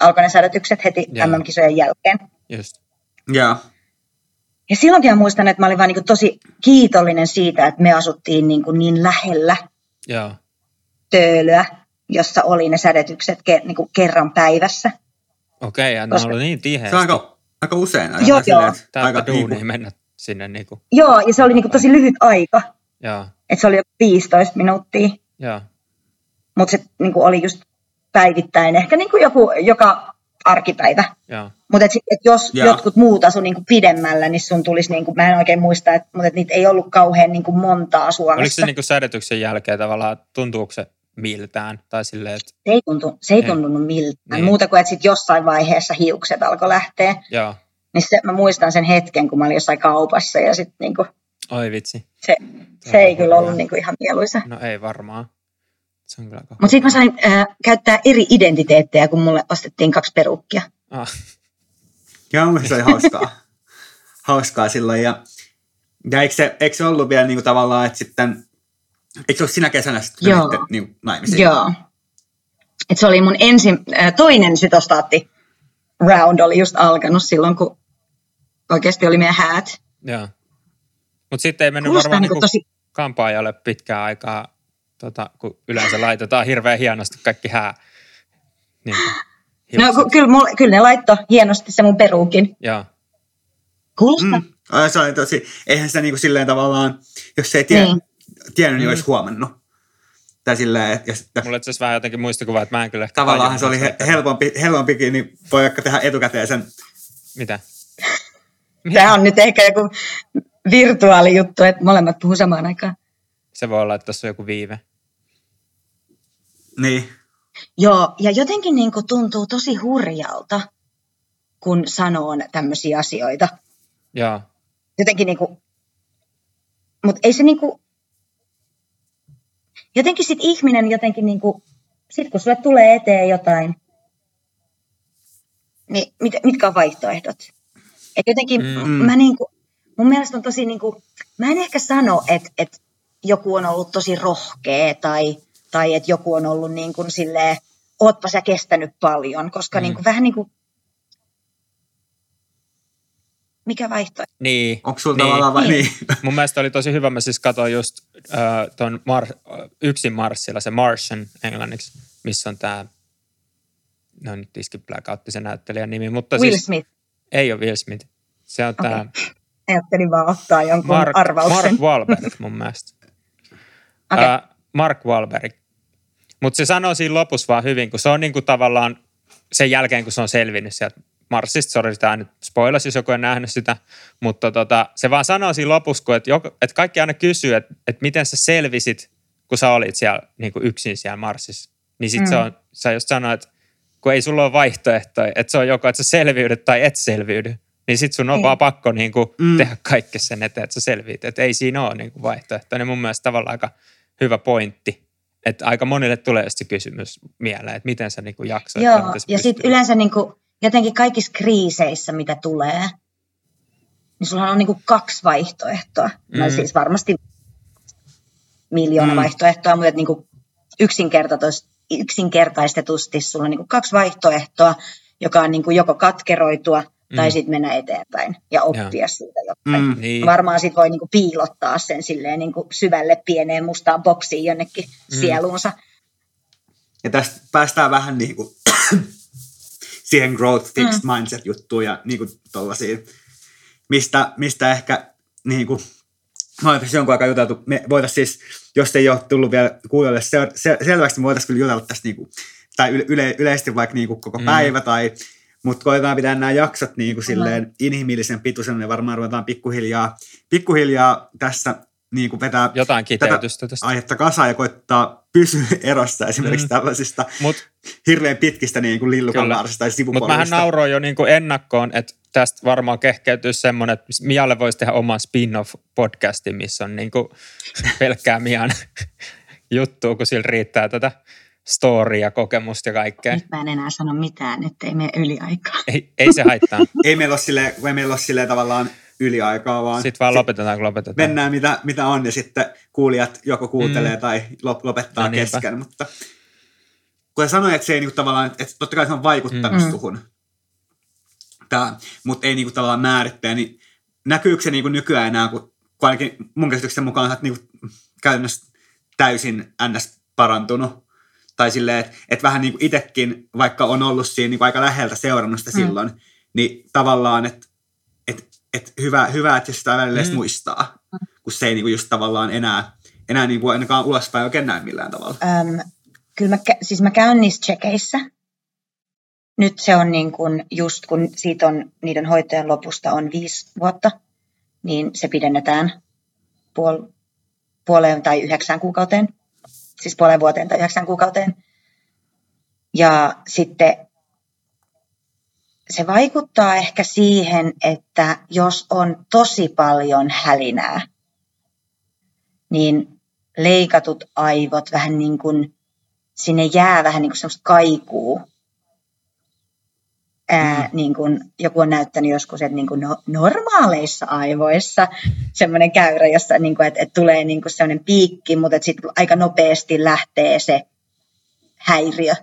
alkoi ne sädötykset heti Joo. MM-kisojen jälkeen. Just. joo, Ja silloinkin mä muistan, että mä olin vaan niinku tosi kiitollinen siitä, että me asuttiin niinku niin lähellä Joo. töölöä, jossa oli ne sädetykset ke, niinku kerran päivässä. Okei, ja ne Koska- on ollut niin se tiheästi. on aika, aika usein. Joo, silleen, joo. Täältä aika duunia niinku- mennä sinne niinku. Joo, ja se oli niinku tosi lyhyt aika. Joo. että se oli jo 15 minuuttia, Joo. mutta se niin kuin oli just päivittäin, ehkä niin kuin joku joka arkipäivä. Joo. Mutta et, et jos Joo. jotkut muut asu niinku pidemmällä, niin sun tulisi, niinku, mä en oikein muista, et, mutta et niitä ei ollut kauhean niinku montaa Suomessa. Oliko se niinku sädetyksen jälkeen tavallaan, tuntuuko se miltään? Tai silleen, että se ei, tuntu, se ei Ei. tuntunut miltään. Niin. Niin. Muuta kuin, että sit jossain vaiheessa hiukset alkoi lähteä. joo, Niin se, mä muistan sen hetken, kun mä olin jossain kaupassa ja sit niinku, oi vitsi. se, se ei kyllä ollut niinku ihan mieluisa. No ei varmaan. Se on kyllä. Mutta sitten mä sain äh, käyttää eri identiteettejä, kun mulle ostettiin kaksi perukkia. Ah, Joo, se oli hauskaa. hauskaa silloin. Ja, ja eikö, se, eikö se ollut vielä niin kuin tavallaan, että sitten, eikö se ollut sinä kesänä sitten, Joo. menitte niin naimisiin? Joo. Et se oli mun ensin, äh, toinen sitostaatti round oli just alkanut silloin, kun oikeasti oli meidän häät. joo. Mutta sitten ei mennyt Kuulostaa varmaan niinku niinku tosi, kampaajalle pitkään aikaa, tota, kun yleensä laitetaan hirveän hienosti kaikki hää. Niin, no ku- kyllä, mulle, kyllä ne laittoi hienosti se mun peruukin. Joo, Kuulostaa. Mm. Ai, Se oli tosi, eihän sitä niin kuin silleen tavallaan, jos se ei tie, Niin. tiennyt, niin Mm. olisi huomannut. Tai silleen, että, ja sitten, mulle itse asiassa vähän jotenkin muistikuva, että mä en kyllä ehkä tavallaan se oli he, helpompi, helpompikin, niin voi vaikka tehdä etukäteen sen. Mitä? [laughs] Tämä on nyt ehkä joku virtuaalijuttu, että molemmat puhuu samaan aikaan. Se voi olla, että tässä on joku viive. Niin. Joo, ja jotenkin niin kuin tuntuu tosi hurjalta, kun sanoo tämmöisiä asioita. Joo, Jotenkin niin kuin, mutta ei se niin kuin, jotenkin sit ihminen jotenkin niin kuin, sit kun sulle tulee eteen jotain, niin mit, mitkä on vaihtoehdot? Et jotenkin Mm. mm. mä niin kuin, mun mielestä on tosi niin kuin, mä en ehkä sano, että, että joku on ollut tosi rohkea tai, tai että joku on ollut niin kuin silleen, ootpa sä kestänyt paljon, koska Mm. niin kuin, vähän niin kuin, mikä vaihtoehto? niin. Onko sulla Niin. tavallaan vai Niin. niin? [laughs] Mun mielestä oli tosi hyvä, mä siis katsoin just äh, ton Mar- yksin Marssilla, se Martian englanniksi, missä on tää, no nyt iski blackoutti se näyttelijän nimi, mutta Will siis Smith. ei ole Will Smith. Se on tää Ajattelin vaan ottaa jonkun Mark, arvauksen. Mark Wahlberg mun mielestä. Okei. Ää, Mark Wahlberg. Mutta se sanoo siinä lopussa vaan hyvin, kun se on niinku tavallaan sen jälkeen, kun se on selvinnyt sieltä Marsista, sori, tämä nyt spoilas, jos joku on nähnyt sitä, mutta tota, se vaan sanoo siinä lopussa, kun että, joko, että kaikki aina kysyy, että, että miten sä selvisit, kun sä olit siellä niin kuin yksin siellä Marsissa. Niin sit mm. se on, sä just sanoit, että kun ei sulla ole vaihtoehtoja, että se on joko, että sä selviydyt tai et selviydy, niin sit sun on Ei. vaan pakko niin kuin Mm. tehdä kaikki sen eteen, että sä selviit. Että ei siinä ole niin kuin vaihtoehtoja. Niin mun mielestä tavallaan aika hyvä pointti. Että aika monille tulee se kysymys mieleen, että miten sä niin kuin jaksoit. Joo, ja sitten yleensä niin kuin, jotenkin kaikissa kriiseissä, mitä tulee, niin sulla on niin kuin kaksi vaihtoehtoa. Mm. No Mm. siis varmasti miljoona Mm. vaihtoehtoa, mutta niin yksinkertaisesti, yksinkertaistetusti sulla on niin kuin kaksi vaihtoehtoa, joka on niin kuin joko katkeroitua tai Mm. sitten mennä eteenpäin ja oppia siitä jotain. Mm. Niin. Varmaan sit voi niinku piilottaa sen silleen niinku syvälle pieneen mustaan boksiin jonnekin Mm. sieluunsa. Ja tästä päästään vähän niin kuin [coughs] siihen growth fixed mm. mindset juttuun ja niin tollaisiin, mistä, mistä ehkä niin kuin, mä olen tässä jonkun aikaa juteltu, me voitaisiin siis, jos ei ole tullut vielä kuulijoille se, se, selväksi, me voitaisiin kyllä jutella tästä niin kuin, tai yle, yle, yleisesti vaikka niin kuin koko Mm. päivä tai mutta koetaan pitää nämä jaksot niin kuin silleen inhimillisen pituisena ja varmaan ruvetaan pikkuhiljaa, pikkuhiljaa tässä niin kuin vetää Jotain kiteytystä tästä. aihetta kasaan ja koittaa pysyä erossa esimerkiksi Mm. tällaisista Mutta hirveän pitkistä niin kuin lillukanvarsista tai Mutta mähän sivupoluista. nauroin jo niin kuin ennakkoon, että tästä varmaan kehkeytyy semmoinen, että Mialle voisi tehdä oman spin-off-podcastin, missä on niin kuin [laughs] pelkkää Mian [laughs] juttua, kun sillä riittää tätä storya, kokemusta ja kaikkea. Nyt mä en enää sano mitään, ettei mene yliaikaa. Ei, ei se haittaa. [laughs] Ei meillä ole silleen, ei meillä ole silleen tavallaan yliaikaa, vaan Sitten vaan lopetetaan, kun lopetetaan. mennään mitä, mitä on ja sitten kuulijat joko kuuntelee Mm. tai lop- lopettaa No niinpä. kesken. Mutta kun sanoin, että se ei niinku tavallaan, että totta kai se on vaikuttanut mm. suhun, Tää, mutta ei niinku tavallaan määrittää, niin näkyykö se niinku nykyään enää, kun, kun ainakin mun käsityksen mukaan sä oot niinku käytännössä täysin ns. parantunut. Tai silleen, että et vähän niin kuin itsekin, vaikka on ollut siinä niin kuin aika läheltä seurannut sitä Mm. silloin, niin tavallaan, että et, et hyvä, hyvä, että sitä välillä Mm. muistaa, kun se ei niin kuin just tavallaan enää, enää niin kuin ainakaan ulospäin oikein näe millään tavalla. Öm, kyllä mä, siis mä käyn niissä tsekeissä. Nyt se on niin kuin just kun siitä on, niiden hoitojen lopusta on viisi vuotta, niin se pidennetään puol, puoleen tai yhdeksään kuukauteen. Siis puoleen vuoteen tai yhdeksään kuukauteen. Ja sitten se vaikuttaa ehkä siihen, että jos on tosi paljon hälinää, niin leikatut aivot vähän niin kuin, sinne jää vähän niin kuin semmoista kaikuu. Ää, mm. niin kuin joku on näyttänyt joskus, että niin kuin no, normaaleissa aivoissa semmoinen käyrä, jossa niin kuin, että, että tulee niin kuin semmoinen piikki, mutta sitten aika nopeasti lähtee se häiriö,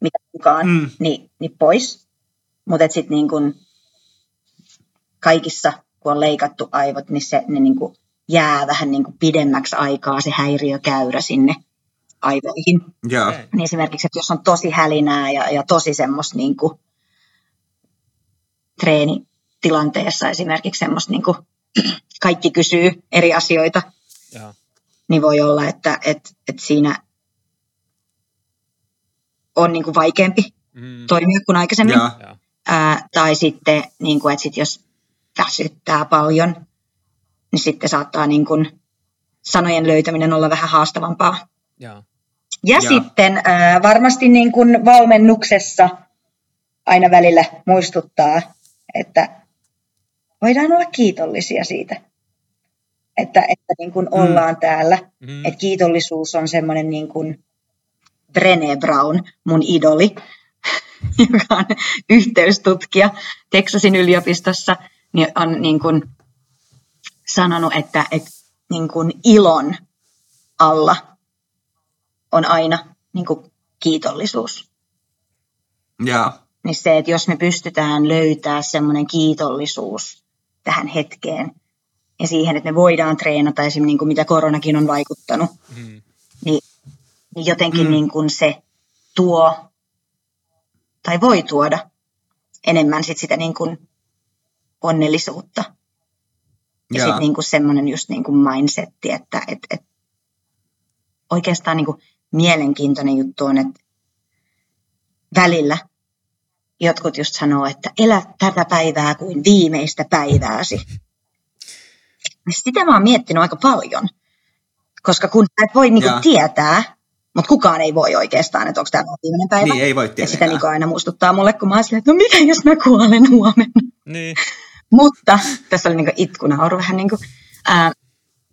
mitä mukaan, mm. niin, niin pois. Mutta sitten niin kun kaikissa, kun on leikattu aivot, niin se ne niin kuin jää vähän niin kuin pidemmäksi aikaa se häiriökäyrä sinne aivoihin. Yeah. Niin esimerkiksi, että jos on tosi hälinää ja, ja tosi semmoista niin kuin treenitilanteessa esimerkiksi semmoista niin kuin [clears throat] kaikki kysyy eri asioita, Joo. niin voi olla, että, että, että siinä on niin kuin vaikeampi Mm. toimia kuin aikaisemmin. Ää, tai sitten, niin kuin, että sit jos väsyttää paljon, niin sitten saattaa niin kuin, sanojen löytäminen olla vähän haastavampaa. Joo. Ja Joo. sitten ää, varmasti niin kuin valmennuksessa aina välillä muistuttaa, että voidaan olla kiitollisia siitä, että, että niin kuin ollaan täällä. Mm. Että kiitollisuus on semmoinen niin kuin Brené Brown, mun idoli, [laughs] joka on yhteystutkija Texasin yliopistossa, niin on niin kuin sanonut, että, että niin kuin ilon alla on aina niin kuin kiitollisuus. Joo. Niin se, että jos me pystytään löytää semmoinen kiitollisuus tähän hetkeen ja siihen, että me voidaan treenata esimerkiksi niin kuin mitä koronakin on vaikuttanut, Mm. niin, niin jotenkin Mm. niin kuin se tuo tai voi tuoda enemmän sit sitä niin kuin onnellisuutta. Ja sitten niin kuin semmoinen just niin kuin mindsetti, että et, et oikeastaan niin kuin mielenkiintoinen juttu on, että välillä jotkut just sanoo, että elä tätä päivää kuin viimeistä päivääsi. Sitä mä oon miettinyt aika paljon, koska kun sä et voi niinku tietää, mutta kukaan ei voi oikeastaan, että onko tämä viimeinen päivä. Niin, ei voi ja sitä niinku aina muistuttaa mulle, kun mä oon silleen, että no mitä jos mä kuolen huomenna. Niin. [laughs] Mutta tässä oli niinku itkunauru vähän niin kuin, ää,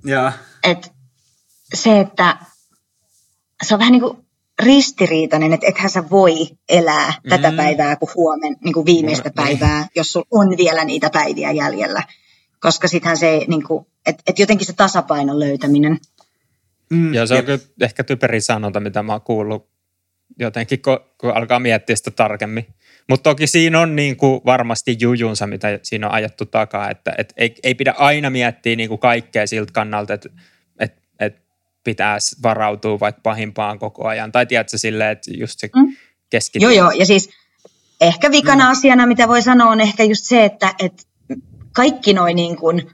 Joo. että se, että se on vähän niin kuin ristiriitainen, että ethän sä voi elää mm. tätä Mm. päivää kuin huomen, niin kuin viimeistä Niin. päivää, jos sulla on vielä niitä päiviä jäljellä. Koska sittenhän se, niin kuin, että et jotenkin se tasapainon löytäminen. Mm, Joo, se on kyllä ehkä typerin sanonta, mitä mä oon kuullut jotenkin, kun, kun alkaa miettiä sitä tarkemmin. Mutta toki siinä on niin kuin varmasti jujunsa, mitä siinä on ajettu takaa, että et ei, ei pidä aina miettiä niin kuin kaikkea siltä kannalta, että et, et pitäisi varautua vaikka pahimpaan koko ajan. Tai tiedätkö silleen, että just se Mm. keskittyy. Joo, joo. Ja siis ehkä vikana mm. asiana, mitä voi sanoa, on ehkä just se, että, että kaikki noin niin kuin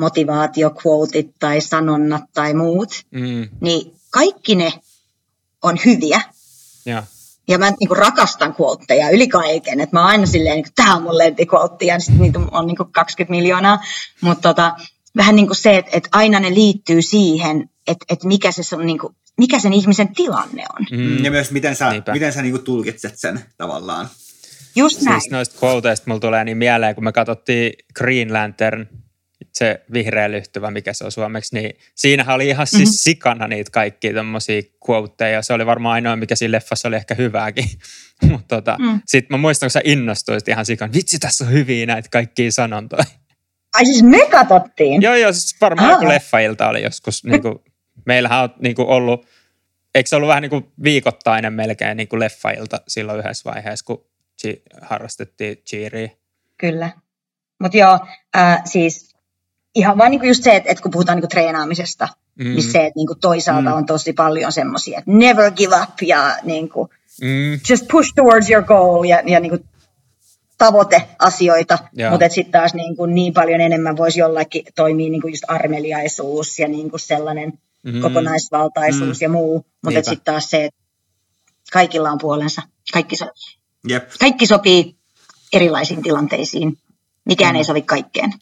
motivaatioquotit tai sanonnat tai muut, Mm, niin kaikki ne on hyviä. joo. Ja mä niin kuin rakastan quoteja yli kaiken. Että mä oon aina silleen, että tämä on mun lempiquote ja sitten niitä on niin kuin 20 miljoonaa. Mutta tota, vähän niin kuin se, että, että aina ne liittyy siihen, että, että mikä, se on, niin kuin, mikä sen ihmisen tilanne on. Mm. Ja myös miten sä, Niinpä. miten sä niinku tulkitset sen tavallaan. Just näin. Siis noista quoteista mulla tulee niin mieleen, kun me katsottiin Green Lantern, se vihreä lyhtyvä, mikä se on suomeksi, niin siinähän oli ihan siis Mhm. sikana niitä kaikkia tommosia quoteja. Se oli varmaan ainoa, mikä siinä leffassa oli ehkä hyvääkin. [laughs] Mutta tota, Mm. sitten mä muistan, kun sä innostuisit ihan sikan, vitsi tässä on hyviä näitä kaikkia sanontoja. Ai siis me katsottiin? joo, joo, siis varmaan Aa. joku leffailta oli joskus. Niin kuin, meillähän on niin kuin ollut, eikö se ollut vähän niin kuin viikoittainen melkein niin kuin leffailta silloin yhdessä vaiheessa, kun chi- harrastettiin cheeria. Kyllä. Mutta joo, äh, siis ihan vaan niinku just se, että, että kun puhutaan niinku treenaamisesta, mm. niin se, että niinku toisaalta Mm. on tosi paljon semmoisia, että never give up ja niinku, Mm, just push towards your goal ja, ja niinku, tavoiteasioita, Joo. mutta sitten taas niin, kuin niin paljon enemmän voisi jollakin toimia niin kuin just armeliaisuus ja niin kuin sellainen Mm. kokonaisvaltaisuus Mm. ja muu, mutta sitten taas se, että kaikilla on puolensa. Kaikki, so, Jep. kaikki sopii erilaisiin tilanteisiin. Mikään Mm. ei sovi kaikkeen.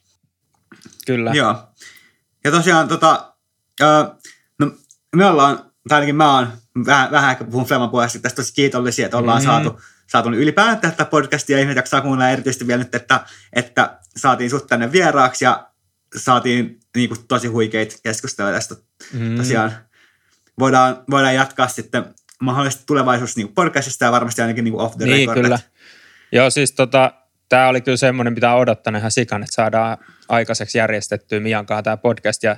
Kyllä. Joo. Ja tosiaan, tota, ää, no, me ollaan, tai ainakin mä oon vähän, vähän ehkä puhun Fleman puolesta tästä tosi kiitollisia, että ollaan Mhm. mm-hmm. saatu, saatu ylipäätään tätä podcastia, ihmiset jaksaa kuunnella erityisesti vielä nyt, että, että saatiin sut tänne vieraaksi, ja saatiin niin kuin, tosi huikeita keskusteluja tästä. Mm. Tosiaan voidaan, voidaan jatkaa sitten mahdollisesti tulevaisuudessa niin podcastista ja varmasti ainakin niin kuin off the Niin, record. kyllä. Joo, siis tota, tämä oli kyllä semmoinen, mitä odottanut ihan sikan, että saadaan aikaiseksi järjestettyä Mian kanssa tämä podcast. Ja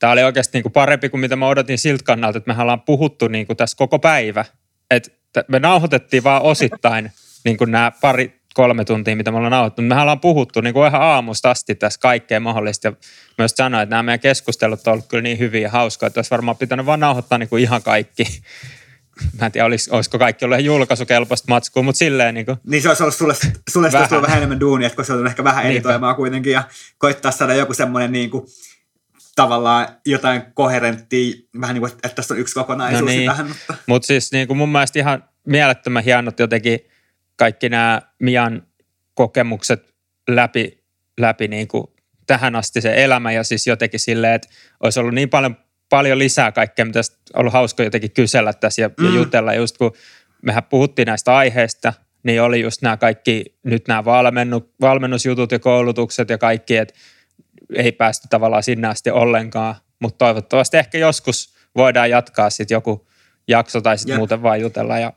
tämä oli oikeasti niin kuin parempi kuin mitä mä odotin siltä kannalta, että me ollaan puhuttu niin kuin tässä koko päivä. Et t- me nauhoitettiin vaan osittain [laughs] niin kuin nämä pari, kolme tuntia, mitä me ollaan nauhoittu. Me ollaan puhuttu niin kuin ihan aamusta asti tässä kaikkea mahdollista. Ja myös sanoin, että nämä meidän keskustelut on ollut kyllä niin hyviä ja hauskoja, että olisi varmaan pitänyt vaan nauhoittaa niin kuin ihan kaikki. [laughs] Mä en tiedä, olis, olisiko kaikki ollut ihan julkaisukelpoista matskua, mutta silleen niin kuin, Niin se olisi ollut sulle, sulle vähän. Olisi ollut vähän enemmän duunia, että kun se on ehkä vähän editoimaa kuitenkin ja koittaa saada joku semmoinen niin kuin, tavallaan jotain koherenttia, vähän niin kuin, että tässä on yksi kokonaisuus No niin. tähän, mutta Mutta siis niin kuin mun mielestä ihan mielettömän hienot jotenkin kaikki nämä Mian kokemukset läpi, läpi niin kuin tähän asti se elämä ja siis jotenkin silleen, että olisi ollut niin paljon, paljon lisää kaikkea, mitä olisi ollut hauska jotenkin kysellä tässä ja, mm. ja jutella just kun mehän puhuttiin näistä aiheista, niin oli just nämä kaikki, nyt nämä valmennu, valmennusjutut ja koulutukset ja kaikki, että ei päästy tavallaan sinne asti ollenkaan, mutta toivottavasti ehkä joskus voidaan jatkaa sitten joku jakso tai sitten muuten vaan jutella ja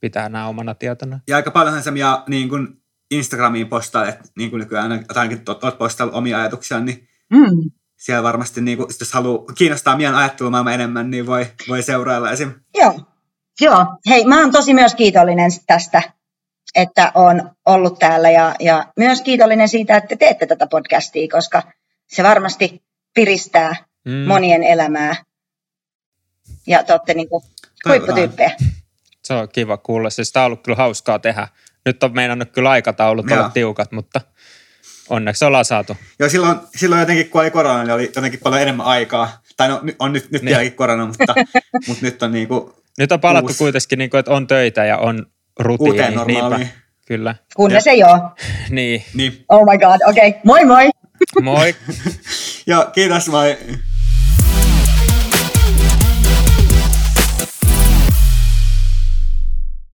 pitää nämä omana tietona. ja aika paljonhan se Mia niin kuin Instagramiin postailet, niin kuin nykyään, tai ainakin olet oot postaillut omia ajatuksia, niin Mm. siellä varmasti, niin kuin, sit jos haluaa kiinnostaa Mian ajattelumaailma enemmän, niin voi, voi seurailla esim. Joo. Joo. Hei, mä oon tosi myös kiitollinen tästä, että on ollut täällä ja, ja myös kiitollinen siitä, että te teette tätä podcastia, koska se varmasti piristää Mm. monien elämää. Ja te olette niinku Toivotaan. huipputyyppejä. Se on kiva kuulla. Siis tämä on ollut kyllä hauskaa tehdä. Nyt on meinannut kyllä aikataulut olla tiukat, mutta onneksi ollaan saatu. Joo, silloin, silloin jotenkin, kun oli korona, niin oli jotenkin paljon enemmän aikaa. Tai no, on nyt, nyt Niin. vieläkin korona, mutta, mutta nyt on niin kuin Nyt on palattu Uusi. kuitenkin, niin kuin, että on töitä ja on rutiini. uuteen normaaliin. Niinpä. Kyllä. Kunnes Jep. ei ole. [laughs] Niin. Niin. Oh my god, okei. Okay. Moi moi! Moi. [laughs] Joo, kiitos, moi.